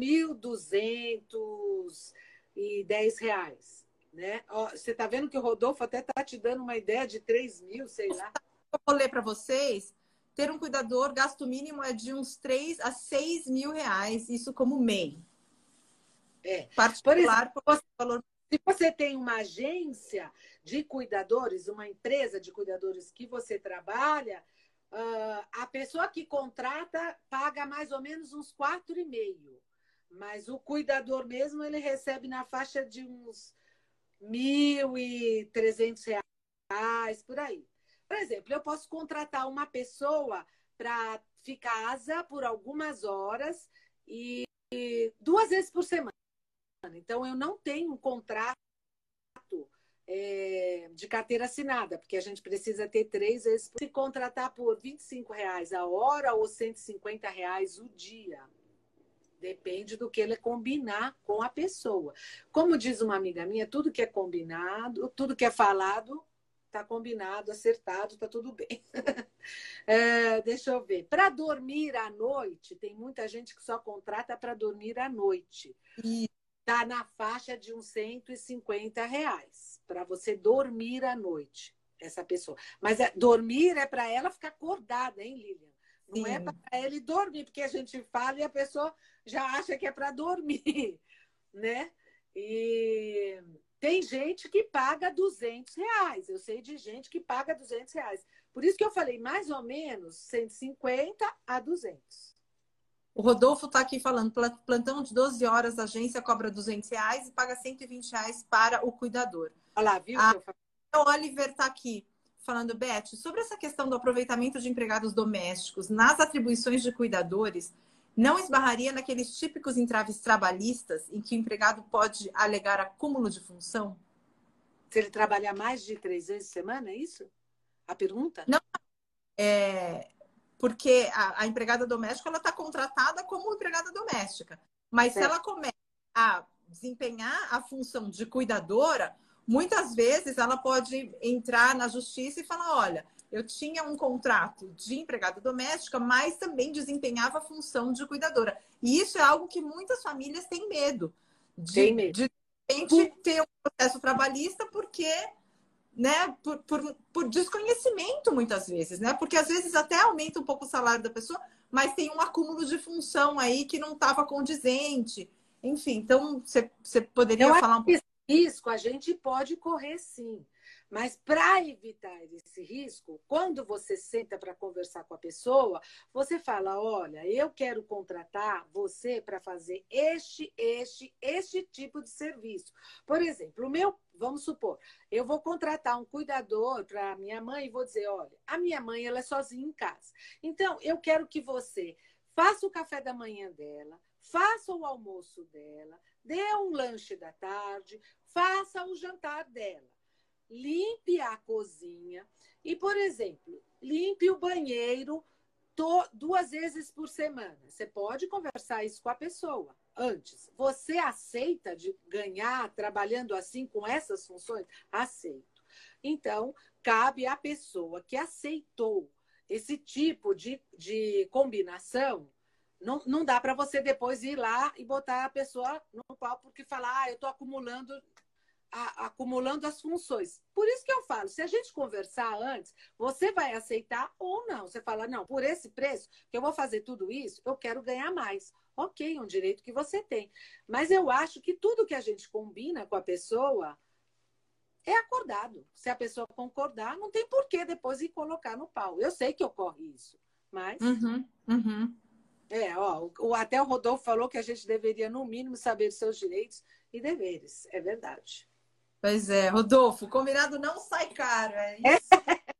[SPEAKER 3] 1.210 reais, né? Você está vendo que o Rodolfo até está te dando uma ideia de 3 mil, sei lá.
[SPEAKER 2] Eu vou ler para vocês. Ter um cuidador, gasto mínimo é de uns 3 a 6 mil reais, isso como MEI.
[SPEAKER 3] É. Particular, por exemplo, valor se você tem uma agência de cuidadores, uma empresa de cuidadores que você trabalha, uh, a pessoa que contrata paga mais ou menos uns quatro e meio, mas o cuidador mesmo ele recebe na faixa de uns trezentos reais por aí. Por exemplo, eu posso contratar uma pessoa para ficar asa por algumas horas e duas vezes por semana. Então, eu não tenho um contrato é, de carteira assinada, porque a gente precisa ter três vezes. Se contratar por 25 reais a hora ou 150 reais o dia. Depende do que ele combinar com a pessoa. Como diz uma amiga minha, tudo que é combinado, tudo que é falado, está combinado, acertado, está tudo bem. é, deixa eu ver. Para dormir à noite, tem muita gente que só contrata para dormir à noite. Isso está na faixa de uns 150 reais para você dormir à noite, essa pessoa. Mas é, dormir é para ela ficar acordada, hein, Lilian? Não é Sim. para ele dormir, porque a gente fala e a pessoa já acha que é para dormir, né? E tem gente que paga 200 reais. Eu sei de gente que paga 200 reais. Por isso que eu falei mais ou menos 150 a 200.
[SPEAKER 2] O Rodolfo está aqui falando, plantão de 12 horas, a agência cobra 200 reais e paga 120 reais para o cuidador.
[SPEAKER 3] Olha lá, viu?
[SPEAKER 2] A... O Oliver está aqui falando, Beth, sobre essa questão do aproveitamento de empregados domésticos nas atribuições de cuidadores, não esbarraria naqueles típicos entraves trabalhistas em que o empregado pode alegar acúmulo de função?
[SPEAKER 3] Se ele trabalhar mais de três vezes por semana, é isso? A pergunta?
[SPEAKER 2] Não. É, porque a, a empregada doméstica ela está contratada como empregada doméstica. Mas se ela começa a desempenhar a função de cuidadora, muitas vezes ela pode entrar na justiça e falar: olha, eu tinha um contrato de empregada doméstica, mas também desempenhava a função de cuidadora. E isso é algo que muitas famílias têm medo de, Tem medo. de, de ter um processo trabalhista, porque né, por, por, por, desconhecimento muitas vezes, né? Porque às vezes até aumenta um pouco o salário da pessoa, mas tem um acúmulo de função aí que não estava condizente. Enfim, então você poderia
[SPEAKER 3] Eu
[SPEAKER 2] falar um pouco.
[SPEAKER 3] Risco a gente pode correr sim. Mas para evitar esse risco, quando você senta para conversar com a pessoa, você fala: olha, eu quero contratar você para fazer este, este, este tipo de serviço. Por exemplo, o meu, vamos supor, eu vou contratar um cuidador para minha mãe e vou dizer: olha, a minha mãe ela é sozinha em casa. Então, eu quero que você faça o café da manhã dela, faça o almoço dela, dê um lanche da tarde, faça o jantar dela limpe a cozinha e, por exemplo, limpe o banheiro duas vezes por semana. Você pode conversar isso com a pessoa antes. Você aceita de ganhar trabalhando assim com essas funções? Aceito. Então, cabe à pessoa que aceitou esse tipo de, de combinação. Não, não dá para você depois ir lá e botar a pessoa no pau porque falar, ah, eu estou acumulando a, acumulando as funções. Por isso que eu falo, se a gente conversar antes, você vai aceitar ou não. Você fala, não, por esse preço, que eu vou fazer tudo isso, eu quero ganhar mais. Ok, um direito que você tem. Mas eu acho que tudo que a gente combina com a pessoa é acordado. Se a pessoa concordar, não tem por que depois ir colocar no pau. Eu sei que ocorre isso, mas.
[SPEAKER 1] Uhum, uhum.
[SPEAKER 3] É, ó, o, até o Rodolfo falou que a gente deveria, no mínimo, saber seus direitos e deveres. É verdade.
[SPEAKER 2] Pois é, Rodolfo, combinado não sai caro, é isso.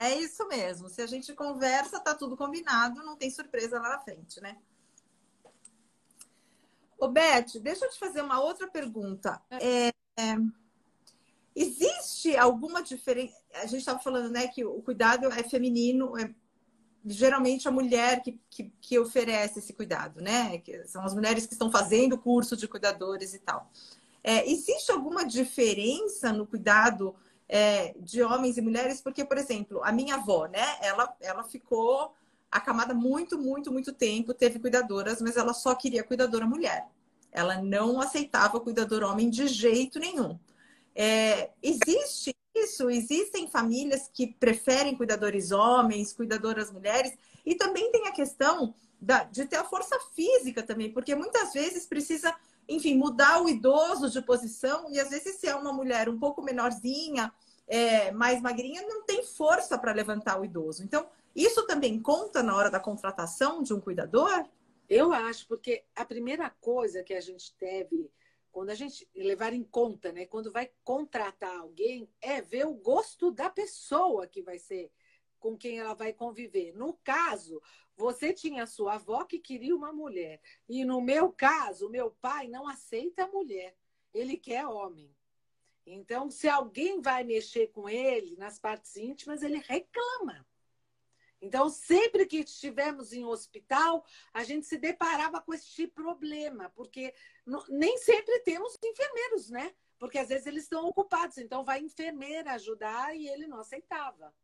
[SPEAKER 2] é isso mesmo. Se a gente conversa, tá tudo combinado, não tem surpresa lá na frente, né? Ô, Beth, deixa eu te fazer uma outra pergunta. É, é, existe alguma diferença? A gente estava falando, né, que o cuidado é feminino, é geralmente a mulher que, que, que, oferece esse cuidado, né? Que são as mulheres que estão fazendo o curso de cuidadores e tal. É, existe alguma diferença no cuidado é, de homens e mulheres? Porque, por exemplo, a minha avó, né? Ela, ela ficou acamada muito, muito, muito tempo, teve cuidadoras, mas ela só queria cuidadora mulher. Ela não aceitava cuidador homem de jeito nenhum. É, existe isso? Existem famílias que preferem cuidadores homens, cuidadoras mulheres, e também tem a questão da, de ter a força física também, porque muitas vezes precisa enfim, mudar o idoso de posição, e às vezes se é uma mulher um pouco menorzinha, é, mais magrinha, não tem força para levantar o idoso. Então, isso também conta na hora da contratação de um cuidador?
[SPEAKER 3] Eu acho, porque a primeira coisa que a gente deve, quando a gente levar em conta, né, quando vai contratar alguém, é ver o gosto da pessoa que vai ser com quem ela vai conviver. No caso, você tinha sua avó que queria uma mulher. E no meu caso, meu pai não aceita mulher. Ele quer homem. Então, se alguém vai mexer com ele nas partes íntimas, ele reclama. Então, sempre que estivemos em hospital, a gente se deparava com esse problema, porque nem sempre temos enfermeiros, né? Porque às vezes eles estão ocupados, então vai enfermeira ajudar e ele não aceitava.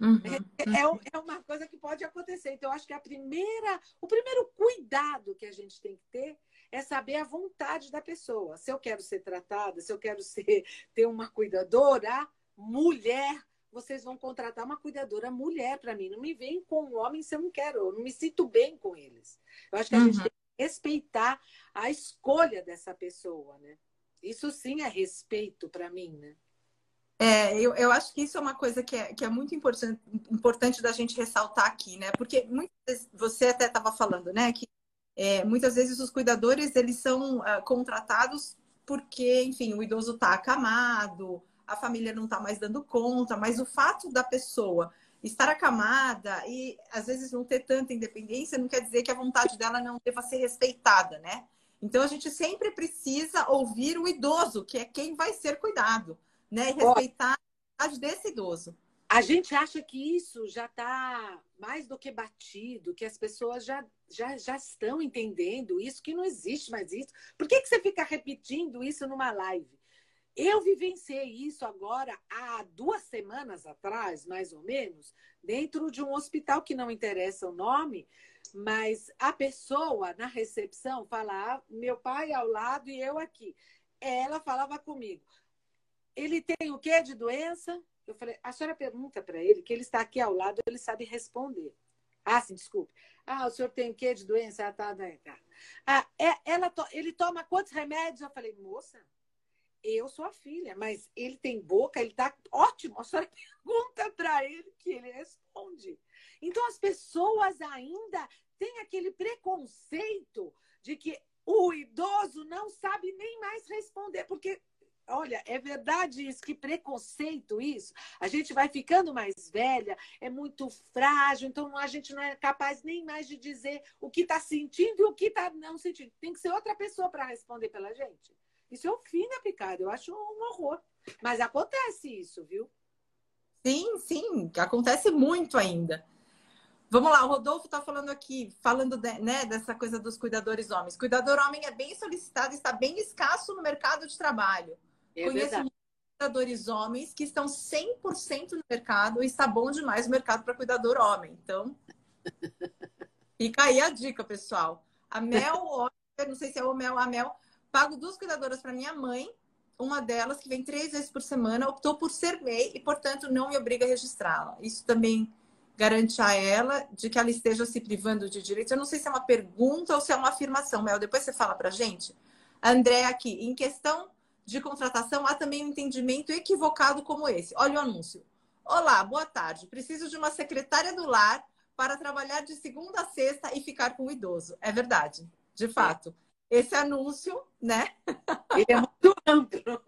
[SPEAKER 3] Uhum, é, uhum. é, uma coisa que pode acontecer. Então, eu acho que a primeira, o primeiro cuidado que a gente tem que ter é saber a vontade da pessoa. Se eu quero ser tratada, se eu quero ser, ter uma cuidadora, mulher, vocês vão contratar uma cuidadora mulher para mim. Não me vem com um homem se eu não quero, eu não me sinto bem com eles. Eu acho que a uhum. gente tem que respeitar a escolha dessa pessoa, né? Isso sim é respeito para mim, né?
[SPEAKER 2] É, eu, eu acho que isso é uma coisa que é, que é muito importante, importante da gente ressaltar aqui, né? Porque muitas vezes, você até estava falando, né? Que é, muitas vezes os cuidadores eles são uh, contratados porque, enfim, o idoso está acamado, a família não está mais dando conta, mas o fato da pessoa estar acamada e às vezes não ter tanta independência não quer dizer que a vontade dela não deva ser respeitada, né? Então a gente sempre precisa ouvir o idoso, que é quem vai ser cuidado né? E respeitar a idade desse idoso.
[SPEAKER 3] A gente acha que isso já está mais do que batido, que as pessoas já, já, já estão entendendo isso, que não existe mais isso. Por que, que você fica repetindo isso numa live? Eu vivenciei isso agora há duas semanas atrás, mais ou menos, dentro de um hospital que não interessa o nome, mas a pessoa na recepção falava, meu pai ao lado e eu aqui. Ela falava comigo: ele tem o que de doença? Eu falei, a senhora pergunta para ele, que ele está aqui ao lado, ele sabe responder. Ah, sim, desculpe. Ah, o senhor tem o que de doença? Ah, tá, tá, tá. Ah, é, ela to ele toma quantos remédios? Eu falei, moça, eu sou a filha, mas ele tem boca, ele tá ótimo. A senhora pergunta para ele que ele responde. Então, as pessoas ainda têm aquele preconceito de que o idoso não sabe nem mais responder, porque Olha, é verdade isso, que preconceito isso. A gente vai ficando mais velha, é muito frágil, então a gente não é capaz nem mais de dizer o que está sentindo e o que está não sentindo. Tem que ser outra pessoa para responder pela gente. Isso é o fim da picada, eu acho um horror. Mas acontece isso, viu?
[SPEAKER 2] Sim, sim, acontece muito ainda. Vamos lá, o Rodolfo está falando aqui, falando de, né, dessa coisa dos cuidadores homens. Cuidador homem é bem solicitado, está bem escasso no mercado de trabalho. É Conheço verdade. cuidadores homens que estão 100% no mercado e está bom demais o mercado para cuidador homem. Então, fica aí a dica, pessoal. A Mel, não sei se é o Mel, a Mel, pago duas cuidadoras para minha mãe. uma delas, que vem três vezes por semana, optou por ser MEI e, portanto, não me obriga a registrá-la. Isso também garante a ela de que ela esteja se privando de direitos. Eu não sei se é uma pergunta ou se é uma afirmação, Mel. Depois você fala para gente. André, aqui, em questão de contratação, há também um entendimento equivocado como esse. Olha o anúncio. Olá, boa tarde. Preciso de uma secretária do lar para trabalhar de segunda a sexta e ficar com o idoso. É verdade, de fato. Esse anúncio, né?
[SPEAKER 3] Ele é muito amplo.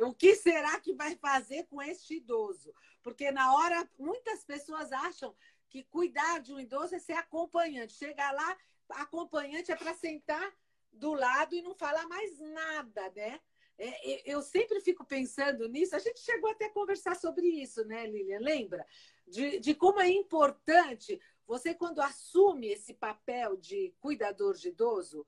[SPEAKER 3] O que será que vai fazer com este idoso? Porque na hora, muitas pessoas acham que cuidar de um idoso é ser acompanhante. Chegar lá, acompanhante é para sentar do lado e não falar mais nada, né? É, eu sempre fico pensando nisso. A gente chegou até a conversar sobre isso, né, Lilian? Lembra? De, de como é importante você, quando assume esse papel de cuidador de idoso,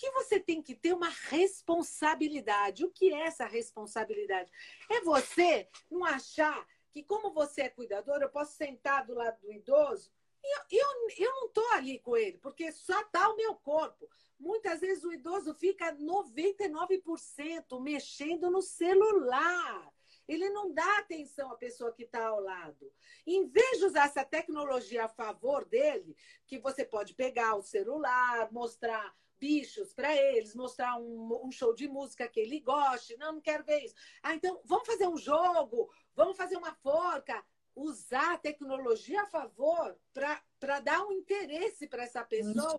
[SPEAKER 3] que você tem que ter uma responsabilidade. O que é essa responsabilidade? É você não achar que, como você é cuidador, eu posso sentar do lado do idoso e eu, eu, eu não estou ali com ele, porque só está o meu corpo. Muitas vezes o idoso fica 99% mexendo no celular. Ele não dá atenção à pessoa que está ao lado. Em vez de usar essa tecnologia a favor dele, que você pode pegar o celular, mostrar bichos para eles, mostrar um, um, show de música que ele goste. Não, não quero ver isso. Ah, então vamos fazer um jogo, vamos fazer uma forca. Usar a tecnologia a favor para dar um interesse para essa pessoa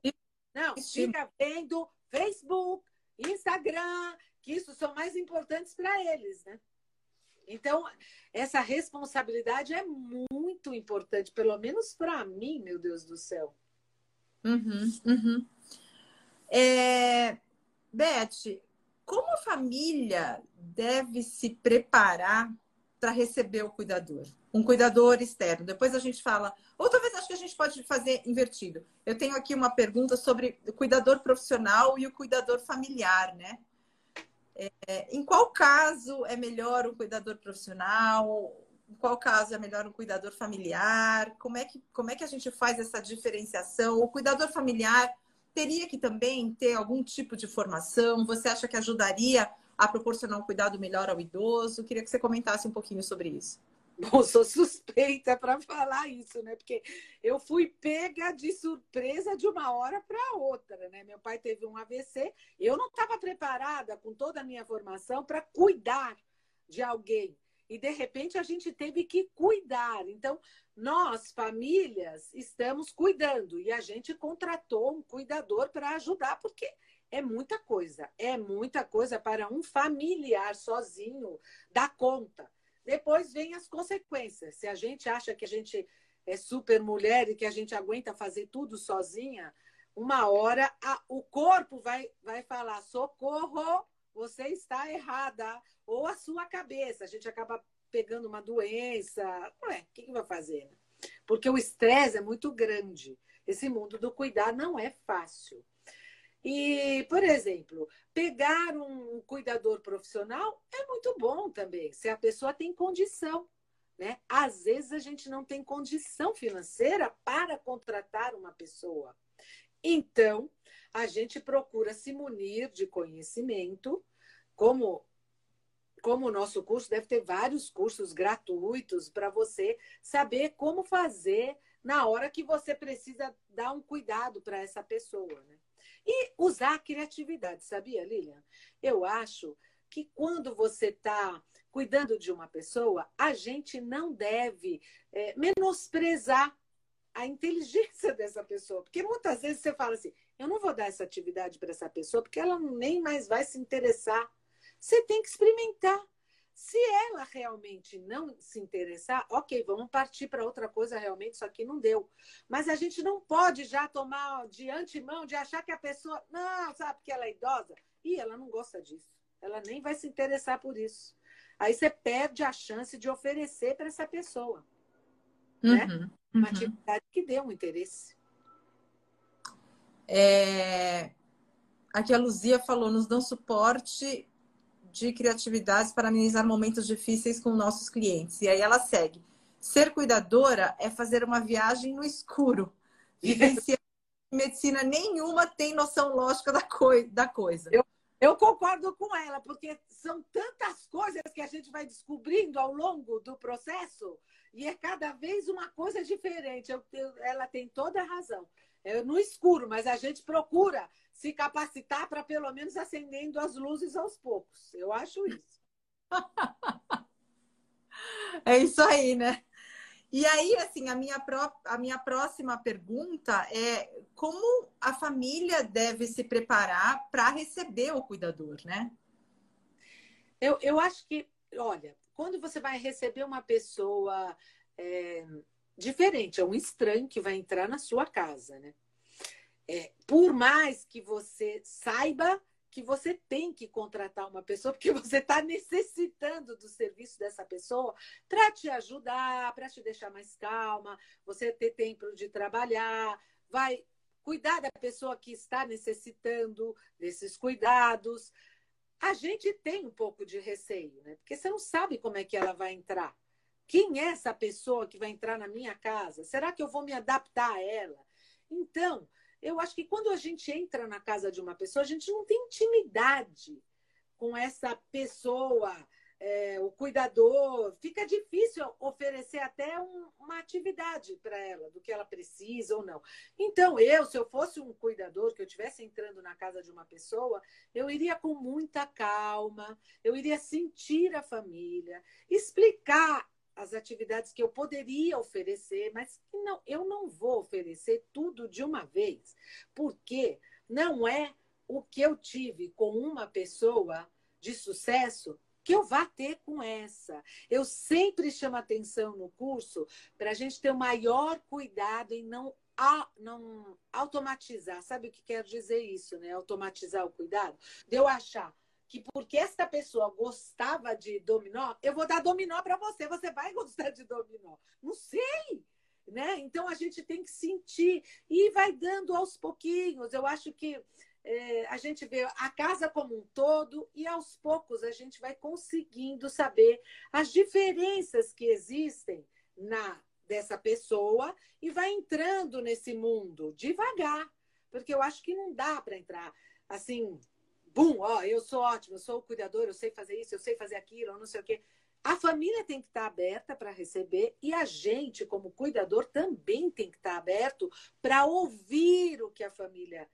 [SPEAKER 3] não, fica vendo Facebook, Instagram, que isso são mais importantes para eles, né? Então, essa responsabilidade é muito importante, pelo menos para mim, meu Deus do céu.
[SPEAKER 2] Uhum, uhum. É... Beth, como a família deve se preparar para receber o cuidador? Um cuidador externo. Depois a gente fala ou talvez acho que a gente pode fazer invertido. Eu tenho aqui uma pergunta sobre o cuidador profissional e o cuidador familiar, né? É, em qual caso é melhor o cuidador profissional? Em qual caso é melhor um cuidador familiar? Como é que, como é que a gente faz essa diferenciação? O cuidador familiar teria que também ter algum tipo de formação? Você acha que ajudaria a proporcionar um cuidado melhor ao idoso? Queria que você comentasse um pouquinho sobre isso.
[SPEAKER 3] Bom, sou suspeita para falar isso, né? Porque eu fui pega de surpresa de uma hora para outra, né? Meu pai teve um AVC, eu não estava preparada com toda a minha formação para cuidar de alguém. E de repente a gente teve que cuidar. Então, nós, famílias, estamos cuidando e a gente contratou um cuidador para ajudar, porque é muita coisa, é muita coisa para um familiar sozinho dar conta. Depois vem as consequências. Se a gente acha que a gente é super mulher e que a gente aguenta fazer tudo sozinha, uma hora a, o corpo vai, vai falar: socorro, você está errada. Ou a sua cabeça. A gente acaba pegando uma doença. Ué, o que, que vai fazer? Né? Porque o estresse é muito grande. Esse mundo do cuidar não é fácil. E, por exemplo, pegar um cuidador profissional é muito bom também, se a pessoa tem condição. Né? Às vezes a gente não tem condição financeira para contratar uma pessoa. Então, a gente procura se munir de conhecimento, como como o nosso curso deve ter vários cursos gratuitos para você saber como fazer na hora que você precisa dar um cuidado para essa pessoa. Né? E usar a criatividade, sabia, Lilian? Eu acho que quando você está cuidando de uma pessoa, a gente não deve é, menosprezar a inteligência dessa pessoa. Porque muitas vezes você fala assim: eu não vou dar essa atividade para essa pessoa porque ela nem mais vai se interessar. Você tem que experimentar. Se ela realmente não se interessar, ok, vamos partir para outra coisa, realmente isso aqui não deu. Mas a gente não pode já tomar de antemão, de achar que a pessoa, não, sabe que ela é idosa? E ela não gosta disso. Ela nem vai se interessar por isso. Aí você perde a chance de oferecer para essa pessoa. Né? Uhum, né? Uma uhum. atividade que dê um interesse.
[SPEAKER 2] É... Aqui a Luzia falou, nos dão suporte de criatividades para amenizar momentos difíceis com nossos clientes. E aí ela segue. Ser cuidadora é fazer uma viagem no escuro. Vivenciar medicina nenhuma tem noção lógica da, coi da coisa.
[SPEAKER 3] Eu, Eu concordo com ela, porque são tantas coisas que a gente vai descobrindo ao longo do processo e é cada vez uma coisa diferente. Eu, eu, ela tem toda a razão. É no escuro, mas a gente procura se capacitar para pelo menos acendendo as luzes aos poucos. Eu acho isso.
[SPEAKER 2] é isso aí, né? E aí, assim, a minha, pró a minha próxima pergunta é como a família deve se preparar para receber o cuidador, né?
[SPEAKER 3] Eu, eu acho que, olha, quando você vai receber uma pessoa é, diferente, é um estranho que vai entrar na sua casa, né? É, por mais que você saiba que você tem que contratar uma pessoa, porque você está necessitando do serviço dessa pessoa para te ajudar, para te deixar mais calma, você ter tempo de trabalhar, vai cuidar da pessoa que está necessitando desses cuidados. A gente tem um pouco de receio, né? Porque você não sabe como é que ela vai entrar. Quem é essa pessoa que vai entrar na minha casa? Será que eu vou me adaptar a ela? Então, eu acho que quando a gente entra na casa de uma pessoa, a gente não tem intimidade com essa pessoa, é, o cuidador. Fica difícil oferecer até um, uma atividade para ela, do que ela precisa ou não. Então, eu, se eu fosse um cuidador, que eu estivesse entrando na casa de uma pessoa, eu iria com muita calma, eu iria sentir a família, explicar as atividades que eu poderia oferecer, mas não, eu não vou oferecer tudo de uma vez, porque não é o que eu tive com uma pessoa de sucesso que eu vá ter com essa. Eu sempre chamo atenção no curso para a gente ter o maior cuidado em não, não automatizar. Sabe o que quer dizer isso, né? Automatizar o cuidado? De eu achar que porque essa pessoa gostava de dominó, eu vou dar dominó para você, você vai gostar de dominó. Não sei, né? Então a gente tem que sentir e vai dando aos pouquinhos. Eu acho que é, a gente vê a casa como um todo e aos poucos a gente vai conseguindo saber as diferenças que existem na dessa pessoa e vai entrando nesse mundo devagar, porque eu acho que não dá para entrar assim bum, ó, eu sou ótimo, eu sou o cuidador, eu sei fazer isso, eu sei fazer aquilo, eu não sei o quê. A família tem que estar aberta para receber e a gente, como cuidador, também tem que estar aberto para ouvir o que a família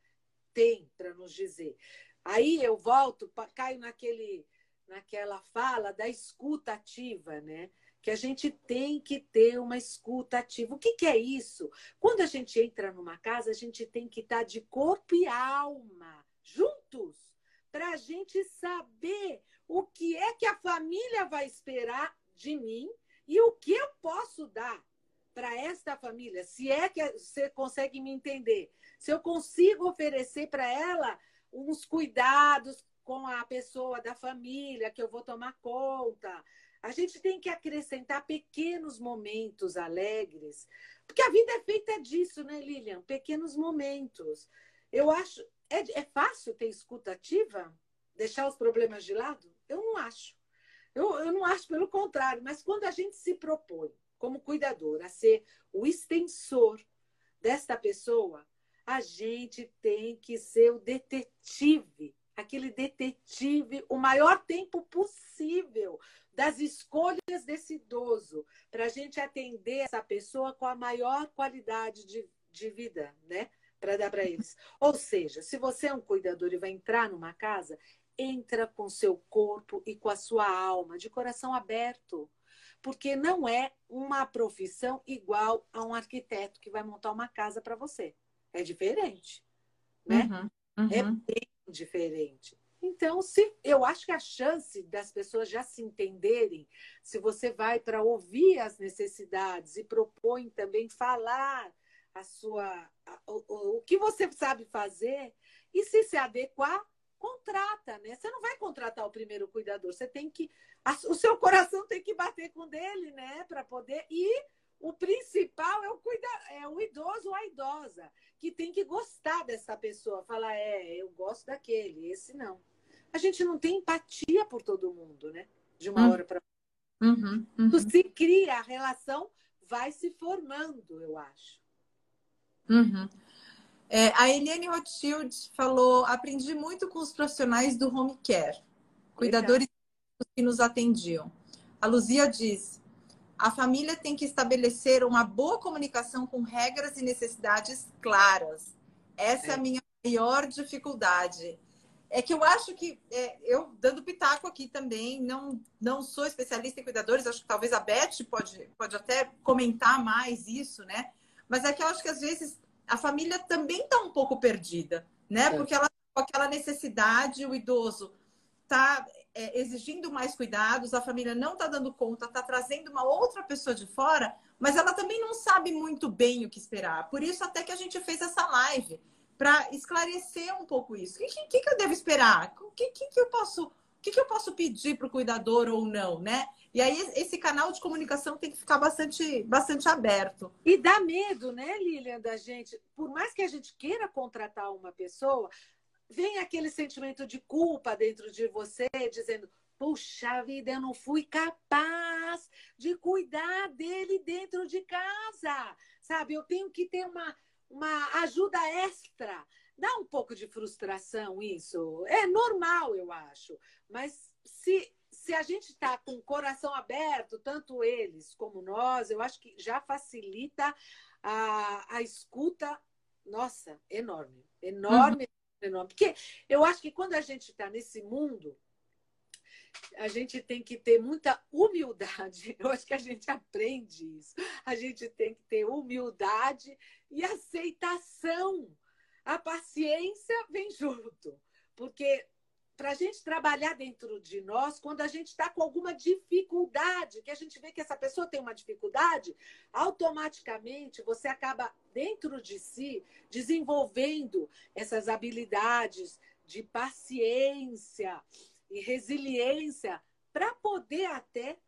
[SPEAKER 3] tem para nos dizer. Aí eu volto, caio naquele, naquela fala da escuta ativa, né? Que a gente tem que ter uma escuta ativa. O que, que é isso? Quando a gente entra numa casa, a gente tem que estar de corpo e alma juntos para a gente saber o que é que a família vai esperar de mim e o que eu posso dar para esta família. Se é que você consegue me entender, se eu consigo oferecer para ela uns cuidados com a pessoa da família que eu vou tomar conta. A gente tem que acrescentar pequenos momentos alegres, porque a vida é feita disso, né, Lilian? Pequenos momentos. Eu acho, é, é fácil ter escuta ativa? Deixar os problemas de lado? Eu não acho. Eu, eu não acho, pelo contrário, mas quando a gente se propõe, como cuidador, a ser o extensor desta pessoa, a gente tem que ser o detetive, aquele detetive o maior tempo possível das escolhas desse idoso, para a gente atender essa pessoa com a maior qualidade de, de vida, né? Para dar para eles. Ou seja, se você é um cuidador e vai entrar numa casa, entra com seu corpo e com a sua alma, de coração aberto. Porque não é uma profissão igual a um arquiteto que vai montar uma casa para você. É diferente. Né? Uhum, uhum. É bem diferente. Então, se eu acho que a chance das pessoas já se entenderem, se você vai para ouvir as necessidades e propõe também falar a sua o, o que você sabe fazer e se se adequar, contrata, né? Você não vai contratar o primeiro cuidador, você tem que o seu coração tem que bater com dele, né, para poder e o principal é o cuida, é o idoso ou a idosa que tem que gostar dessa pessoa, falar é, eu gosto daquele, esse não. A gente não tem empatia por todo mundo, né? De uma hum. hora para
[SPEAKER 2] uhum, uhum.
[SPEAKER 3] se cria a relação vai se formando, eu acho.
[SPEAKER 2] Uhum. É, a Eliane Rothschild falou: aprendi muito com os profissionais do home care, cuidadores Legal. que nos atendiam. A Luzia diz: a família tem que estabelecer uma boa comunicação com regras e necessidades claras. Essa é, é a minha maior dificuldade. É que eu acho que, é, eu dando pitaco aqui também, não, não sou especialista em cuidadores, acho que talvez a Beth pode, pode até comentar mais isso, né? Mas é que eu acho que às vezes a família também está um pouco perdida, né? É. Porque ela com aquela necessidade, o idoso está é, exigindo mais cuidados, a família não está dando conta, está trazendo uma outra pessoa de fora, mas ela também não sabe muito bem o que esperar. Por isso até que a gente fez essa live para esclarecer um pouco isso. O que, que, que, eu devo esperar? O que, que, que eu posso que, que eu posso pedir para o cuidador ou não, né? E aí esse canal de comunicação tem que ficar bastante, bastante aberto.
[SPEAKER 3] E dá medo, né, Lilian, da gente, por mais que a gente queira contratar uma pessoa, vem aquele sentimento de culpa dentro de você, dizendo: Puxa vida, eu não fui capaz de cuidar dele dentro de casa. Sabe, eu tenho que ter uma, uma ajuda extra. Dá um pouco de frustração isso. É normal, eu acho. Mas se, se a gente está com o coração aberto, tanto eles como nós, eu acho que já facilita a, a escuta, nossa, enorme. Enorme, uhum. enorme. Porque eu acho que quando a gente está nesse mundo, a gente tem que ter muita humildade. Eu acho que a gente aprende isso. A gente tem que ter humildade e aceitação. A paciência vem junto, porque para a gente trabalhar dentro de nós, quando a gente está com alguma dificuldade, que a gente vê que essa pessoa tem uma dificuldade, automaticamente você acaba dentro de si desenvolvendo essas habilidades de paciência e resiliência para poder até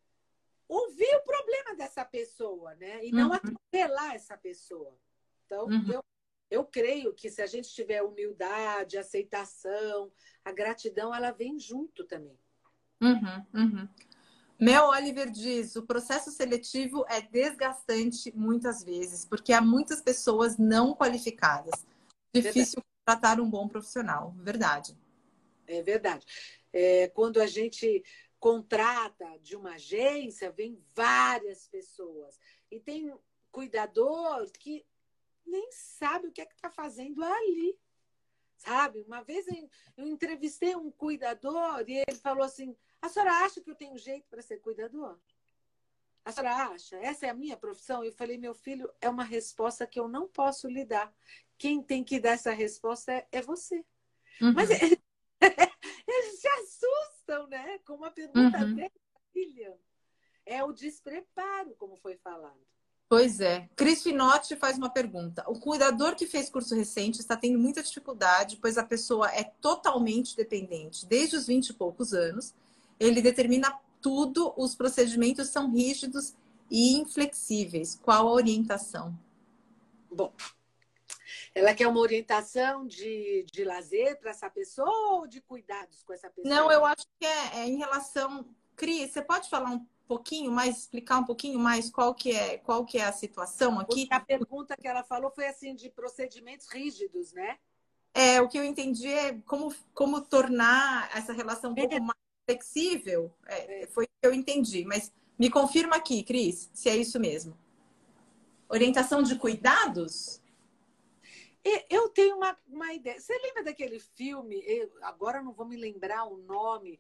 [SPEAKER 3] ouvir o problema dessa pessoa, né? E não uhum. atropelar essa pessoa. Então, uhum. eu, eu creio que se a gente tiver humildade, aceitação, a gratidão, ela vem junto também.
[SPEAKER 2] Uhum, uhum. Mel Oliver diz: o processo seletivo é desgastante muitas vezes, porque há muitas pessoas não qualificadas. Difícil verdade. tratar um bom profissional. Verdade.
[SPEAKER 3] É verdade. É, quando a gente contrata de uma agência, vem várias pessoas. E tem cuidador que nem sabe o que é que está fazendo ali. Sabe? Uma vez eu entrevistei um cuidador e ele falou assim: a senhora acha que eu tenho jeito para ser cuidador? A senhora acha? Essa é a minha profissão? Eu falei, meu filho, é uma resposta que eu não posso lhe dar. Quem tem que dar essa resposta é, é você. Uhum. Mas eles se assustam, né? Com uma pergunta uhum. dessa, filha. É o despreparo, como foi falado.
[SPEAKER 2] Pois é. Cris Finotti faz uma pergunta. O cuidador que fez curso recente está tendo muita dificuldade, pois a pessoa é totalmente dependente desde os 20 e poucos anos. Ele determina tudo, os procedimentos são rígidos e inflexíveis. Qual a orientação?
[SPEAKER 3] Bom, ela quer uma orientação de, de lazer para essa pessoa ou de cuidados com essa pessoa?
[SPEAKER 2] Não, eu acho que é, é em relação. Cris, você pode falar um pouquinho mais, explicar um pouquinho mais qual que é, qual que é a situação aqui?
[SPEAKER 3] Porque a pergunta que ela falou foi assim de procedimentos rígidos, né?
[SPEAKER 2] É, o que eu entendi é como, como tornar essa relação um pouco é. mais flexível. É, é. Foi o que eu entendi. Mas me confirma aqui, Cris, se é isso mesmo. Orientação de cuidados?
[SPEAKER 3] Eu tenho uma, uma ideia. Você lembra daquele filme? Eu, agora não vou me lembrar o nome,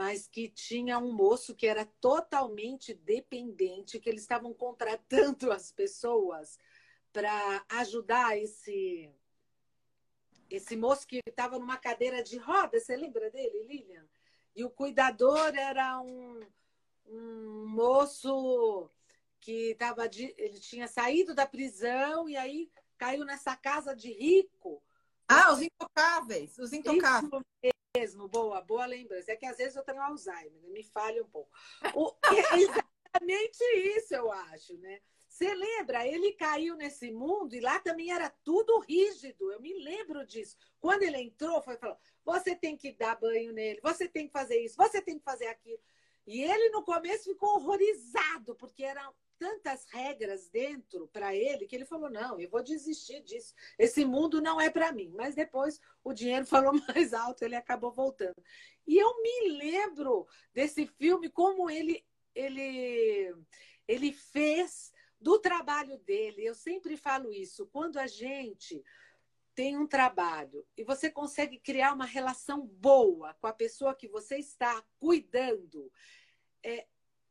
[SPEAKER 3] mas que tinha um moço que era totalmente dependente, que eles estavam contratando as pessoas para ajudar esse esse moço que estava numa cadeira de roda, você lembra dele, Lilian? E o cuidador era um, um moço que tava de, ele tinha saído da prisão e aí caiu nessa casa de rico.
[SPEAKER 2] Ah, os intocáveis, os intocáveis.
[SPEAKER 3] Isso mesmo, boa, boa lembrança. É que às vezes eu tenho Alzheimer, né? me falha um pouco. O, é exatamente isso, eu acho, né? Você lembra? Ele caiu nesse mundo e lá também era tudo rígido. Eu me lembro disso. Quando ele entrou, foi falou: você tem que dar banho nele, você tem que fazer isso, você tem que fazer aquilo. E ele no começo ficou horrorizado, porque era, tantas regras dentro para ele que ele falou: não, eu vou desistir disso. Esse mundo não é para mim. Mas depois o dinheiro falou mais alto, ele acabou voltando. E eu me lembro desse filme, como ele, ele, ele fez do trabalho dele. Eu sempre falo isso. Quando a gente tem um trabalho e você consegue criar uma relação boa com a pessoa que você está cuidando, é,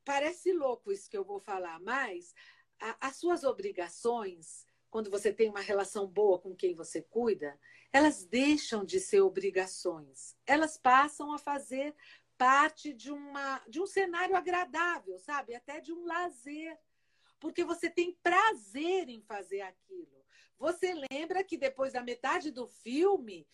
[SPEAKER 3] parece louco isso que eu vou falar, mas a, as suas obrigações, quando você tem uma relação boa com quem você cuida, elas deixam de ser obrigações. Elas passam a fazer parte de, uma, de um cenário agradável, sabe? Até de um lazer. Porque você tem prazer em fazer aquilo. Você lembra que depois da metade do filme,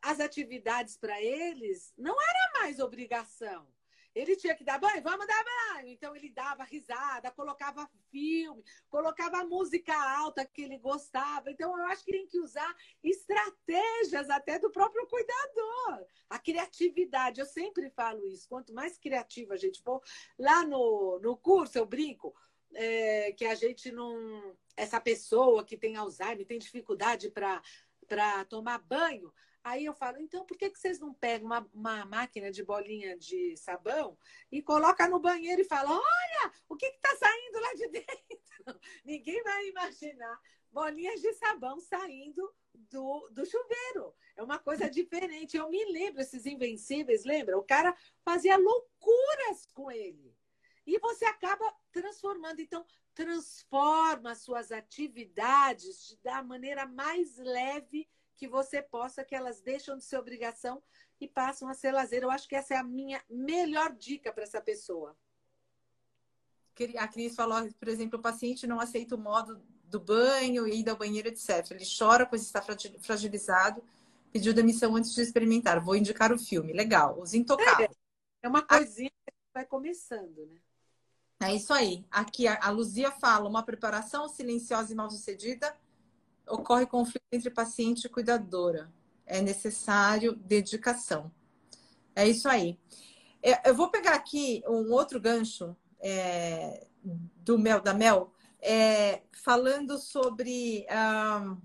[SPEAKER 3] as atividades para eles não era mais obrigação. Ele tinha que dar banho, vamos dar banho. Então ele dava risada, colocava filme, colocava música alta que ele gostava. Então eu acho que tem que usar estratégias até do próprio cuidador. A criatividade, eu sempre falo isso. Quanto mais criativa a gente for, lá no, no curso eu brinco. É, que a gente não. Essa pessoa que tem Alzheimer, tem dificuldade para tomar banho, Aí eu falo, então por que, que vocês não pegam uma, uma máquina de bolinha de sabão e coloca no banheiro e fala, olha, o que está saindo lá de dentro? Ninguém vai imaginar bolinhas de sabão saindo do, do chuveiro. É uma coisa diferente. Eu me lembro, esses invencíveis, lembra? O cara fazia loucuras com ele. E você acaba transformando. Então, transforma suas atividades da maneira mais leve que você possa, que elas deixam de ser obrigação e passam a ser lazer. Eu acho que essa é a minha melhor dica para essa pessoa.
[SPEAKER 2] A Cris falou, por exemplo, o paciente não aceita o modo do banho, ir ao banheiro, etc. Ele chora, pois está fragilizado, pediu demissão antes de experimentar. Vou indicar o filme. Legal. Os intocáveis.
[SPEAKER 3] É, é uma coisinha que vai começando, né?
[SPEAKER 2] É isso aí. Aqui a Luzia fala: uma preparação silenciosa e mal sucedida ocorre conflito entre paciente e cuidadora. É necessário dedicação. É isso aí. É, eu vou pegar aqui um outro gancho é, do Mel da Mel, é, falando sobre um,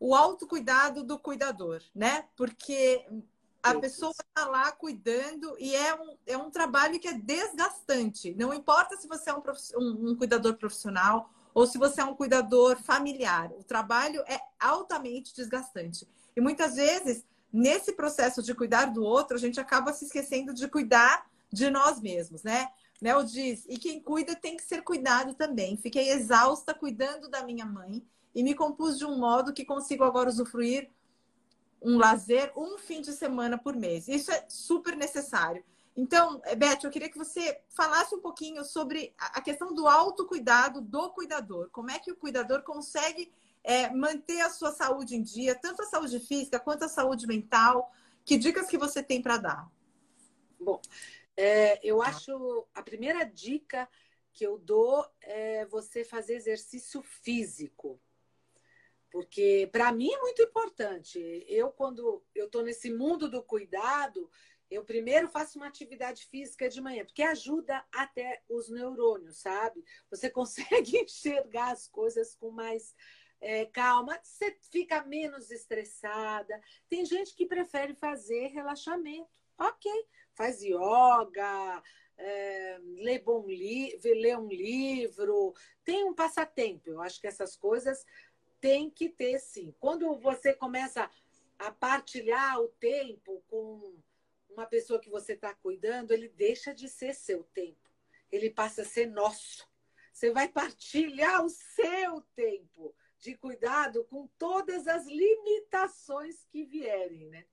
[SPEAKER 2] o autocuidado do cuidador, né? Porque a pessoa está lá cuidando e é um, é um trabalho que é desgastante. Não importa se você é um, um, um cuidador profissional ou se você é um cuidador familiar. O trabalho é altamente desgastante. E muitas vezes, nesse processo de cuidar do outro, a gente acaba se esquecendo de cuidar de nós mesmos, né? Nel diz, e quem cuida tem que ser cuidado também. Fiquei exausta cuidando da minha mãe e me compus de um modo que consigo agora usufruir um lazer um fim de semana por mês. Isso é super necessário. Então, eh, Beth, eu queria que você falasse um pouquinho sobre a questão do autocuidado do cuidador. Como é que o cuidador consegue é, manter a sua saúde em dia, tanto a saúde física quanto a saúde mental? Que dicas que você tem para dar?
[SPEAKER 3] Bom, é, eu acho a primeira dica que eu dou é você fazer exercício físico. Porque para mim é muito importante. Eu, quando eu estou nesse mundo do cuidado, eu primeiro faço uma atividade física de manhã, porque ajuda até os neurônios, sabe? Você consegue enxergar as coisas com mais é, calma, você fica menos estressada. Tem gente que prefere fazer relaxamento. Ok, faz yoga, é, lê, bom li lê um livro, tem um passatempo. Eu acho que essas coisas tem que ter sim. Quando você começa a partilhar o tempo com uma pessoa que você está cuidando, ele deixa de ser seu tempo. Ele passa a ser nosso. Você vai partilhar o seu tempo de cuidado com todas as limitações que vierem, né?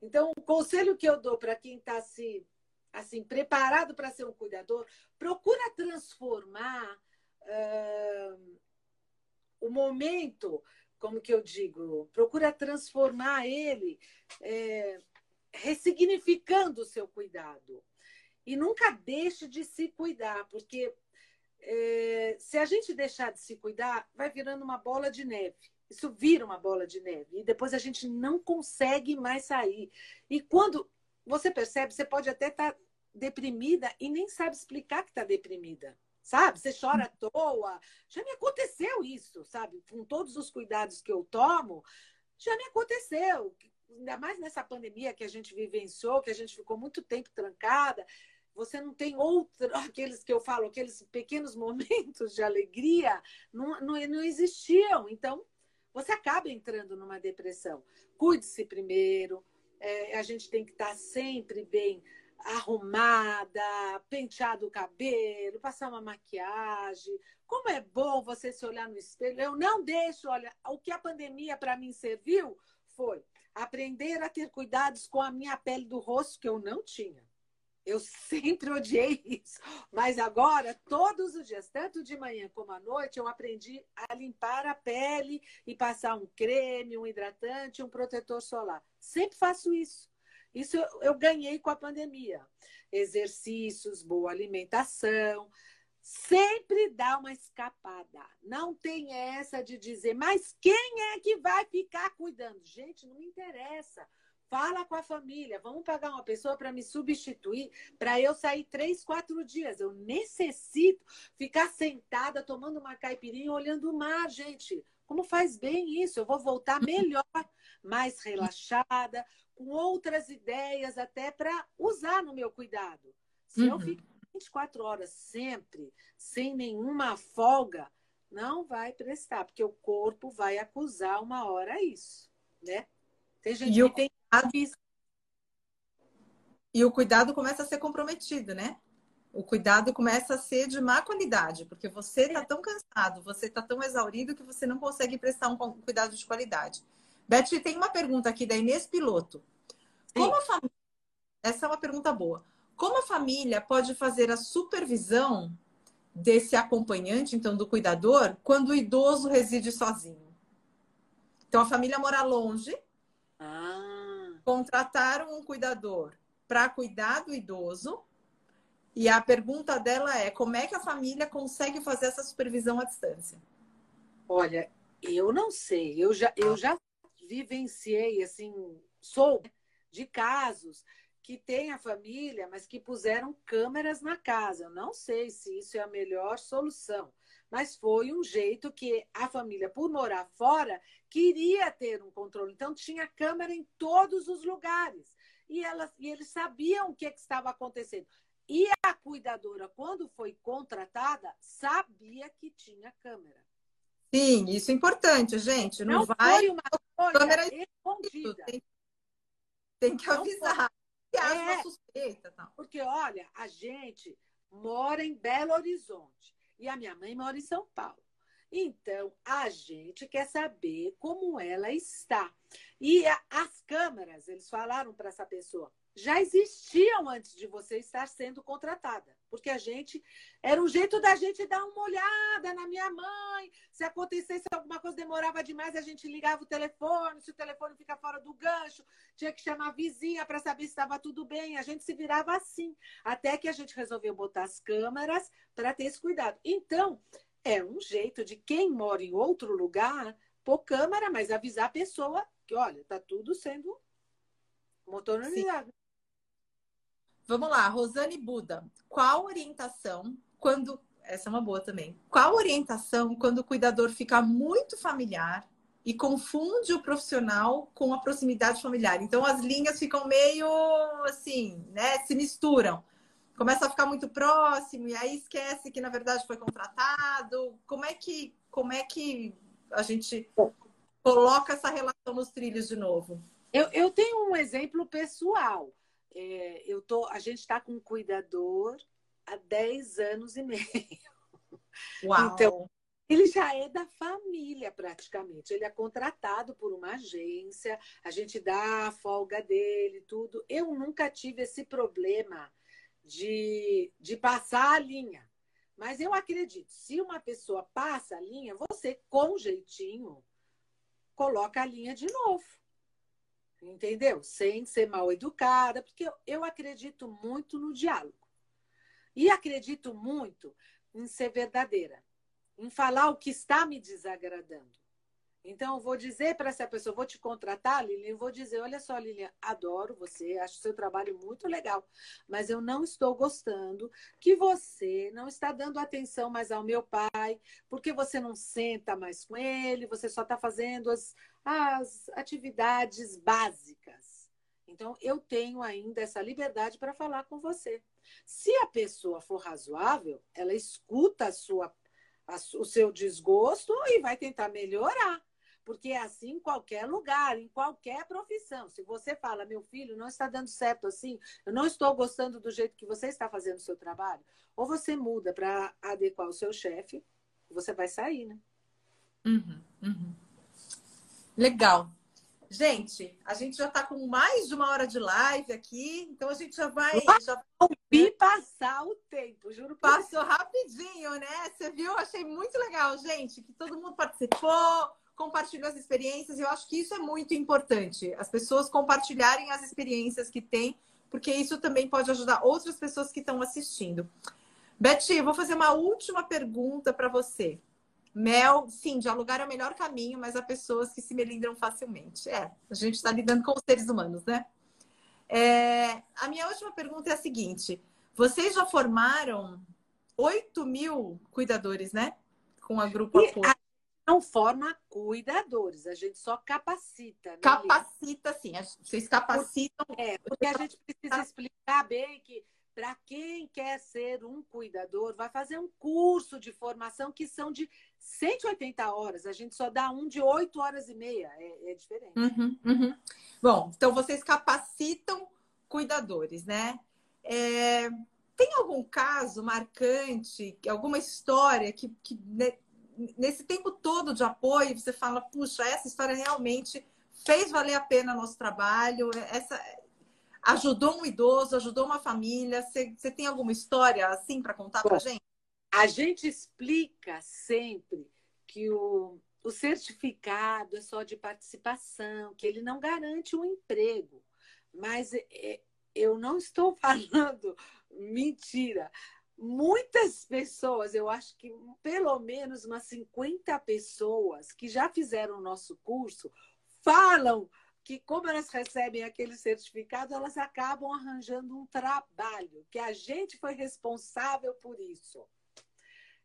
[SPEAKER 3] Então, o conselho que eu dou para quem está se assim preparado para ser um cuidador, procura transformar uh, o momento, como que eu digo, procura transformar ele é, ressignificando o seu cuidado. E nunca deixe de se cuidar, porque é, se a gente deixar de se cuidar, vai virando uma bola de neve. Isso vira uma bola de neve. E depois a gente não consegue mais sair. E quando você percebe, você pode até estar tá deprimida e nem sabe explicar que está deprimida. sabe? Você chora à toa. Já me aconteceu isso, sabe? Com todos os cuidados que eu tomo, já me aconteceu. Ainda mais nessa pandemia que a gente vivenciou, que a gente ficou muito tempo trancada. Você não tem outro, aqueles que eu falo, aqueles pequenos momentos de alegria, não, não, não existiam. Então, você acaba entrando numa depressão. Cuide-se primeiro, é, a gente tem que estar sempre bem arrumada, penteado o cabelo, passar uma maquiagem. Como é bom você se olhar no espelho. Eu não deixo, olha, o que a pandemia para mim serviu foi aprender a ter cuidados com a minha pele do rosto que eu não tinha. Eu sempre odiei isso. Mas agora, todos os dias, tanto de manhã como à noite, eu aprendi a limpar a pele e passar um creme, um hidratante, um protetor solar. Sempre faço isso. Isso eu, eu ganhei com a pandemia. Exercícios, boa alimentação, sempre dá uma escapada. Não tem essa de dizer, mas quem é que vai ficar cuidando? Gente, não me interessa. Fala com a família, vamos pagar uma pessoa para me substituir, para eu sair três, quatro dias. Eu necessito ficar sentada tomando uma caipirinha olhando o mar, gente. Como faz bem isso? Eu vou voltar melhor, mais relaxada, com outras ideias até para usar no meu cuidado. Se uhum. eu ficar 24 horas sempre, sem nenhuma folga, não vai prestar, porque o corpo vai acusar uma hora isso, né? Tem gente e que o... tem
[SPEAKER 2] E o cuidado começa a ser comprometido, né? O cuidado começa a ser de má qualidade, porque você está tão cansado, você está tão exaurido que você não consegue prestar um cuidado de qualidade. Beth, tem uma pergunta aqui da Inês Piloto. Como a família... Essa é uma pergunta boa. Como a família pode fazer a supervisão desse acompanhante, então do cuidador, quando o idoso reside sozinho? Então a família mora longe, ah. contrataram um cuidador para cuidar do idoso. E a pergunta dela é: como é que a família consegue fazer essa supervisão à distância?
[SPEAKER 3] Olha, eu não sei. Eu já, eu já vivenciei, assim, sou de casos que tem a família, mas que puseram câmeras na casa. Eu não sei se isso é a melhor solução, mas foi um jeito que a família, por morar fora, queria ter um controle. Então, tinha câmera em todos os lugares. E, elas, e eles sabiam o que, que estava acontecendo. E a cuidadora, quando foi contratada, sabia que tinha câmera.
[SPEAKER 2] Sim, isso é importante, gente. Não,
[SPEAKER 3] não
[SPEAKER 2] vai
[SPEAKER 3] foi uma câmera escondida.
[SPEAKER 2] Tem, tem que avisar. Se é, suspeita?
[SPEAKER 3] Porque, olha, a gente mora em Belo Horizonte e a minha mãe mora em São Paulo. Então, a gente quer saber como ela está. E a, as câmeras, eles falaram para essa pessoa: já existiam antes de você estar sendo contratada. Porque a gente era um jeito da gente dar uma olhada na minha mãe. Se acontecesse alguma coisa, demorava demais, a gente ligava o telefone. Se o telefone fica fora do gancho, tinha que chamar a vizinha para saber se estava tudo bem. A gente se virava assim. Até que a gente resolveu botar as câmeras para ter esse cuidado. Então, é um jeito de quem mora em outro lugar pôr câmera, mas avisar a pessoa que, olha, está tudo sendo motorizado.
[SPEAKER 2] Vamos lá, Rosane Buda. Qual orientação quando. Essa é uma boa também. Qual orientação quando o cuidador fica muito familiar e confunde o profissional com a proximidade familiar? Então as linhas ficam meio assim, né? Se misturam. Começa a ficar muito próximo e aí esquece que na verdade foi contratado. Como é que, como é que a gente coloca essa relação nos trilhos de novo?
[SPEAKER 3] Eu, eu tenho um exemplo pessoal é, eu tô, a gente está com um cuidador há 10 anos e meio.
[SPEAKER 2] Uau.
[SPEAKER 3] Então, ele já é da família praticamente. Ele é contratado por uma agência, a gente dá a folga dele, tudo. Eu nunca tive esse problema de, de passar a linha. Mas eu acredito, se uma pessoa passa a linha, você, com jeitinho, coloca a linha de novo entendeu? Sem ser mal educada, porque eu, acredito muito no diálogo. E acredito muito em ser verdadeira, em falar o que está me desagradando. Então, eu vou dizer para essa pessoa, vou te contratar, Lilian, vou dizer, olha só, Lilian, adoro você, acho seu trabalho muito legal, mas eu não estou gostando que você não está dando atenção mais ao meu pai, porque você não senta mais com ele, você só está fazendo as, as atividades básicas. Então, eu tenho ainda essa liberdade para falar com você. Se a pessoa for razoável, ela escuta a sua, a, o seu desgosto e vai tentar melhorar. Porque é assim em qualquer lugar, em qualquer profissão. Se você fala, meu filho, não está dando certo assim, eu não estou gostando do jeito que você está fazendo o seu trabalho, ou você muda para adequar o seu chefe, você vai sair, né?
[SPEAKER 2] Uhum, uhum. Legal. Gente, a gente já está com mais de uma hora de live aqui, então a gente já vai. Já...
[SPEAKER 3] Vi passar o tempo, juro.
[SPEAKER 2] Passou rapidinho, né? Você viu? Achei muito legal, gente, que todo mundo participou, compartilhou as experiências, e eu acho que isso é muito importante. As pessoas compartilharem as experiências que têm, porque isso também pode ajudar outras pessoas que estão assistindo. Eu vou fazer uma última pergunta para você. Mel, sim, dialogar é o melhor caminho, mas há pessoas que se melindram facilmente. É, a gente está lidando com os seres humanos, né? É, a minha última pergunta é a seguinte: vocês já formaram 8 mil cuidadores, né? Com a Grupo Apoio
[SPEAKER 3] não forma cuidadores, a gente só capacita. Né,
[SPEAKER 2] capacita, sim. Vocês capacitam.
[SPEAKER 3] É, porque a gente precisa explicar bem que para quem quer ser um cuidador, vai fazer um curso de formação que são de 180 horas. A gente só dá um de 8 horas e meia. É, é diferente.
[SPEAKER 2] Uhum, uhum. Bom, então vocês capacitam cuidadores, né? É, tem algum caso marcante, alguma história que, que né, nesse tempo todo de apoio, você fala, puxa, essa história realmente fez valer a pena nosso trabalho, essa ajudou um idoso, ajudou uma família. Você, você tem alguma história assim para contar para gente?
[SPEAKER 3] A gente explica sempre que o, o certificado é só de participação, que ele não garante um emprego. Mas é, eu não estou falando mentira muitas pessoas, eu acho que pelo menos umas 50 pessoas que já fizeram o nosso curso, falam que como elas recebem aquele certificado, elas acabam arranjando um trabalho, que a gente foi responsável por isso.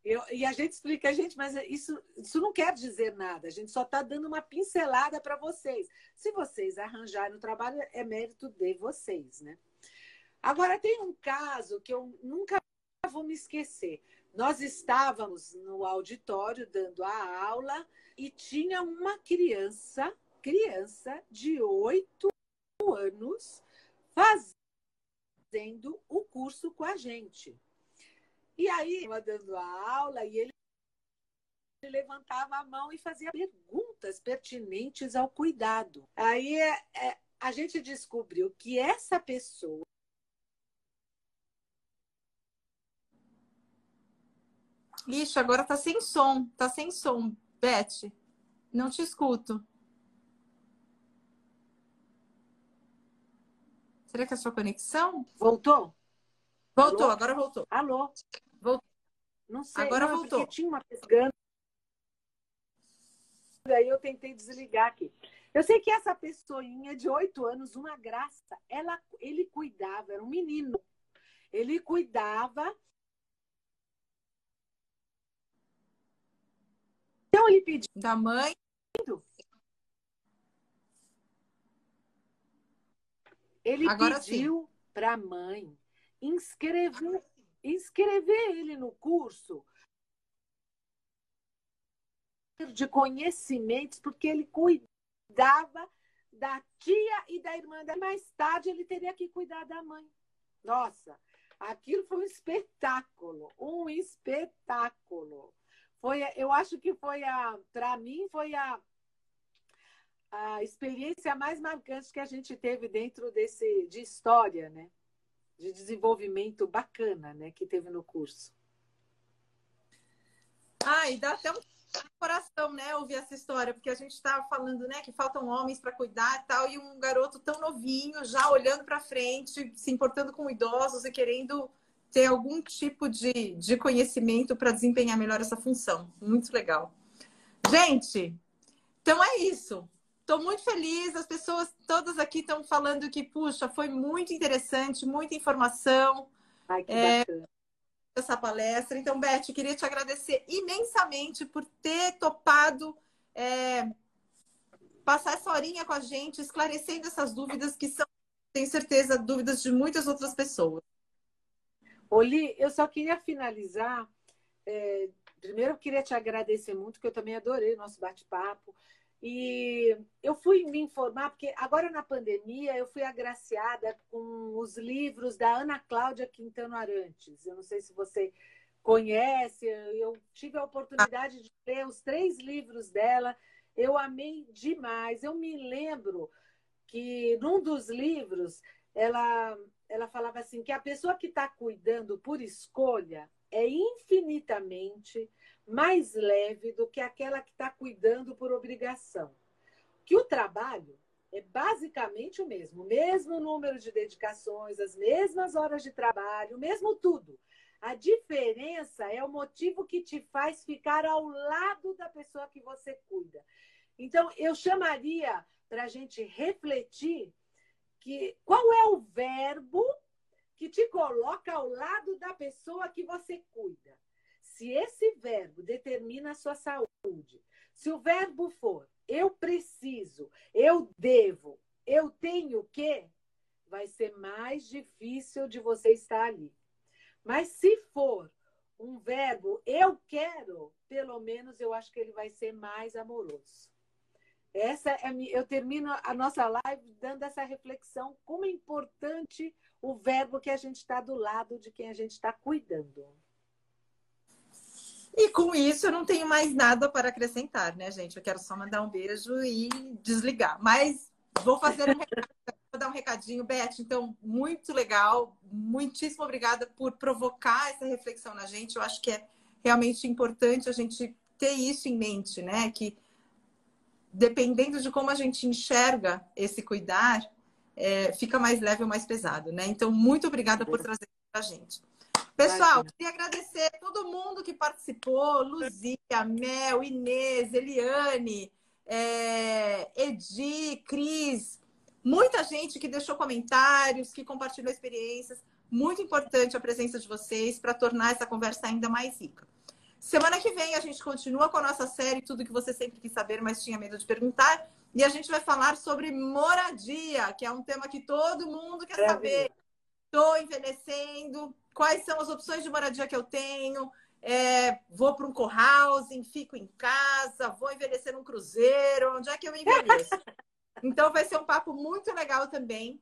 [SPEAKER 3] Eu, e a gente explica, gente, mas isso, isso não quer dizer nada, a gente só está dando uma pincelada para vocês. Se vocês arranjarem o trabalho, é mérito de vocês, né? Agora, tem um caso que eu nunca vou me esquecer. Nós estávamos no auditório dando a aula e tinha uma criança, criança de oito anos, fazendo o curso com a gente. E aí, dando a aula, e ele levantava a mão e fazia perguntas pertinentes ao cuidado. Aí é, é, a gente descobriu que essa pessoa
[SPEAKER 2] Ixi, agora tá sem som. Tá sem som, Beth. Não te escuto. Será que é a sua conexão?
[SPEAKER 3] Voltou?
[SPEAKER 2] Voltou, Alô? agora voltou.
[SPEAKER 3] Alô?
[SPEAKER 2] Voltou.
[SPEAKER 3] Não sei.
[SPEAKER 2] Agora não, voltou.
[SPEAKER 3] Tinha uma pescando. Aí eu tentei desligar aqui. Eu sei que essa pessoinha de oito anos, uma graça, ela, ele cuidava, era um menino. Ele cuidava Então ele pediu.
[SPEAKER 2] Da mãe?
[SPEAKER 3] Ele Agora pediu para a mãe inscrever, inscrever ele no curso de conhecimentos, porque ele cuidava da tia e da irmã dela. Mais tarde ele teria que cuidar da mãe. Nossa, aquilo foi um espetáculo, um espetáculo. Foi, eu acho que foi a, para mim, foi a, a experiência mais marcante que a gente teve dentro desse de história, né? De desenvolvimento bacana, né? Que teve no curso.
[SPEAKER 2] E dá até um coração, né, ouvir essa história, porque a gente estava falando, né, que faltam homens para cuidar e tal, e um garoto tão novinho, já olhando para frente, se importando com idosos e querendo ter algum tipo de, de conhecimento para desempenhar melhor essa função. Muito legal. Gente, Então é isso. Estou muito feliz. As pessoas todas aqui estão falando que, puxa, foi muito interessante, muita informação.
[SPEAKER 3] Ai, que é, bacana.
[SPEAKER 2] Essa palestra. Então, Beth, queria te agradecer imensamente por ter topado é, passar essa horinha com a gente, esclarecendo essas dúvidas que são, tenho certeza, dúvidas de muitas outras pessoas.
[SPEAKER 3] Oli, eu só queria finalizar. É, primeiro, eu queria te agradecer muito, que eu também adorei o nosso bate-papo. E eu fui me informar, porque agora na pandemia eu fui agraciada com os livros da Ana Cláudia Quintano Arantes. Eu não sei se você conhece, eu tive a oportunidade de ler os três livros dela. Eu amei demais. Eu me lembro que num dos livros ela, ela falava assim que a pessoa que está cuidando por escolha é infinitamente mais leve do que aquela que está cuidando por obrigação. Que o trabalho é basicamente o mesmo, o mesmo número de dedicações, as mesmas horas de trabalho, o mesmo tudo. A diferença é o motivo que te faz ficar ao lado da pessoa que você cuida. Então, eu chamaria para a gente refletir que qual é o verbo que te coloca ao lado da pessoa que você cuida se esse verbo determina a sua saúde, se o verbo for eu preciso, eu devo, eu tenho que, vai ser mais difícil de você estar ali. Mas se for um verbo eu quero, pelo menos eu acho que ele vai ser mais amoroso. Essa é eu termino a nossa live dando essa reflexão como é importante o verbo que a gente está do lado de quem a gente está cuidando.
[SPEAKER 2] E com isso eu não tenho mais nada para acrescentar, né, gente? Eu quero só mandar um beijo e desligar. Mas vou fazer um vou dar um recadinho, Beth. Então, muito legal. Muitíssimo obrigada por provocar essa reflexão na gente. Eu acho que é realmente importante a gente ter isso em mente, né? Que dependendo de como a gente enxerga esse cuidar, é, fica mais leve ou mais pesado, né? Então, muito obrigada por trazer para a gente. Pessoal, queria agradecer a todo mundo que participou: Luzia, Mel, Inês, Eliane, é, Edi, Cris, muita gente que deixou comentários, que compartilhou experiências. Muito importante a presença de vocês para tornar essa conversa ainda mais rica. Semana que vem a gente continua com a nossa série Tudo que você sempre quis saber, mas tinha medo de perguntar. E a gente vai falar sobre moradia, que é um tema que todo mundo quer saber. Estou envelhecendo, quais são as opções de moradia que eu tenho, é, vou para um co-housing, fico em casa, vou envelhecer num cruzeiro, onde é que eu envelheço? Então vai ser um papo muito legal também.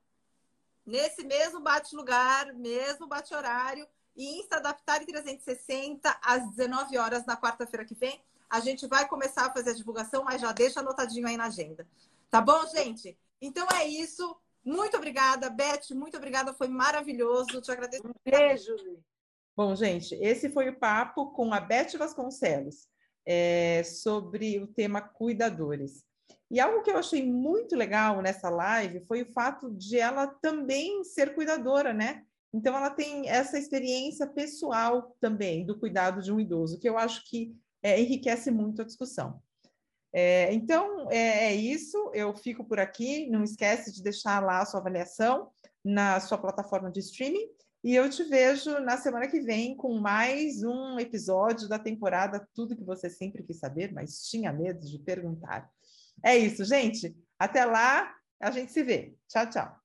[SPEAKER 2] Nesse mesmo bate-lugar, mesmo bate-horário, e Insta Adaptar em 360, às 19 horas na quarta-feira que vem. A gente vai começar a fazer a divulgação, mas já deixa anotadinho aí na agenda. Tá bom, gente? Então é isso. Muito obrigada, Beth. Muito obrigada. Foi maravilhoso. Te agradeço.
[SPEAKER 3] Um beijo.
[SPEAKER 1] Bom, gente, esse foi o papo com a Beth Vasconcelos é, sobre o tema cuidadores. E algo que eu achei muito legal nessa live foi o fato de ela também ser cuidadora, né? Então, ela tem essa experiência pessoal também do cuidado de um idoso, que eu acho que é, enriquece muito a discussão. É, então, é, é, isso. Eu fico por aqui. Não esquece de deixar lá a sua avaliação na sua plataforma de streaming. E eu te vejo na semana que vem com mais um episódio da temporada Tudo que você sempre quis saber, mas tinha medo de perguntar. É isso, gente. Até lá, a gente se vê. Tchau, tchau.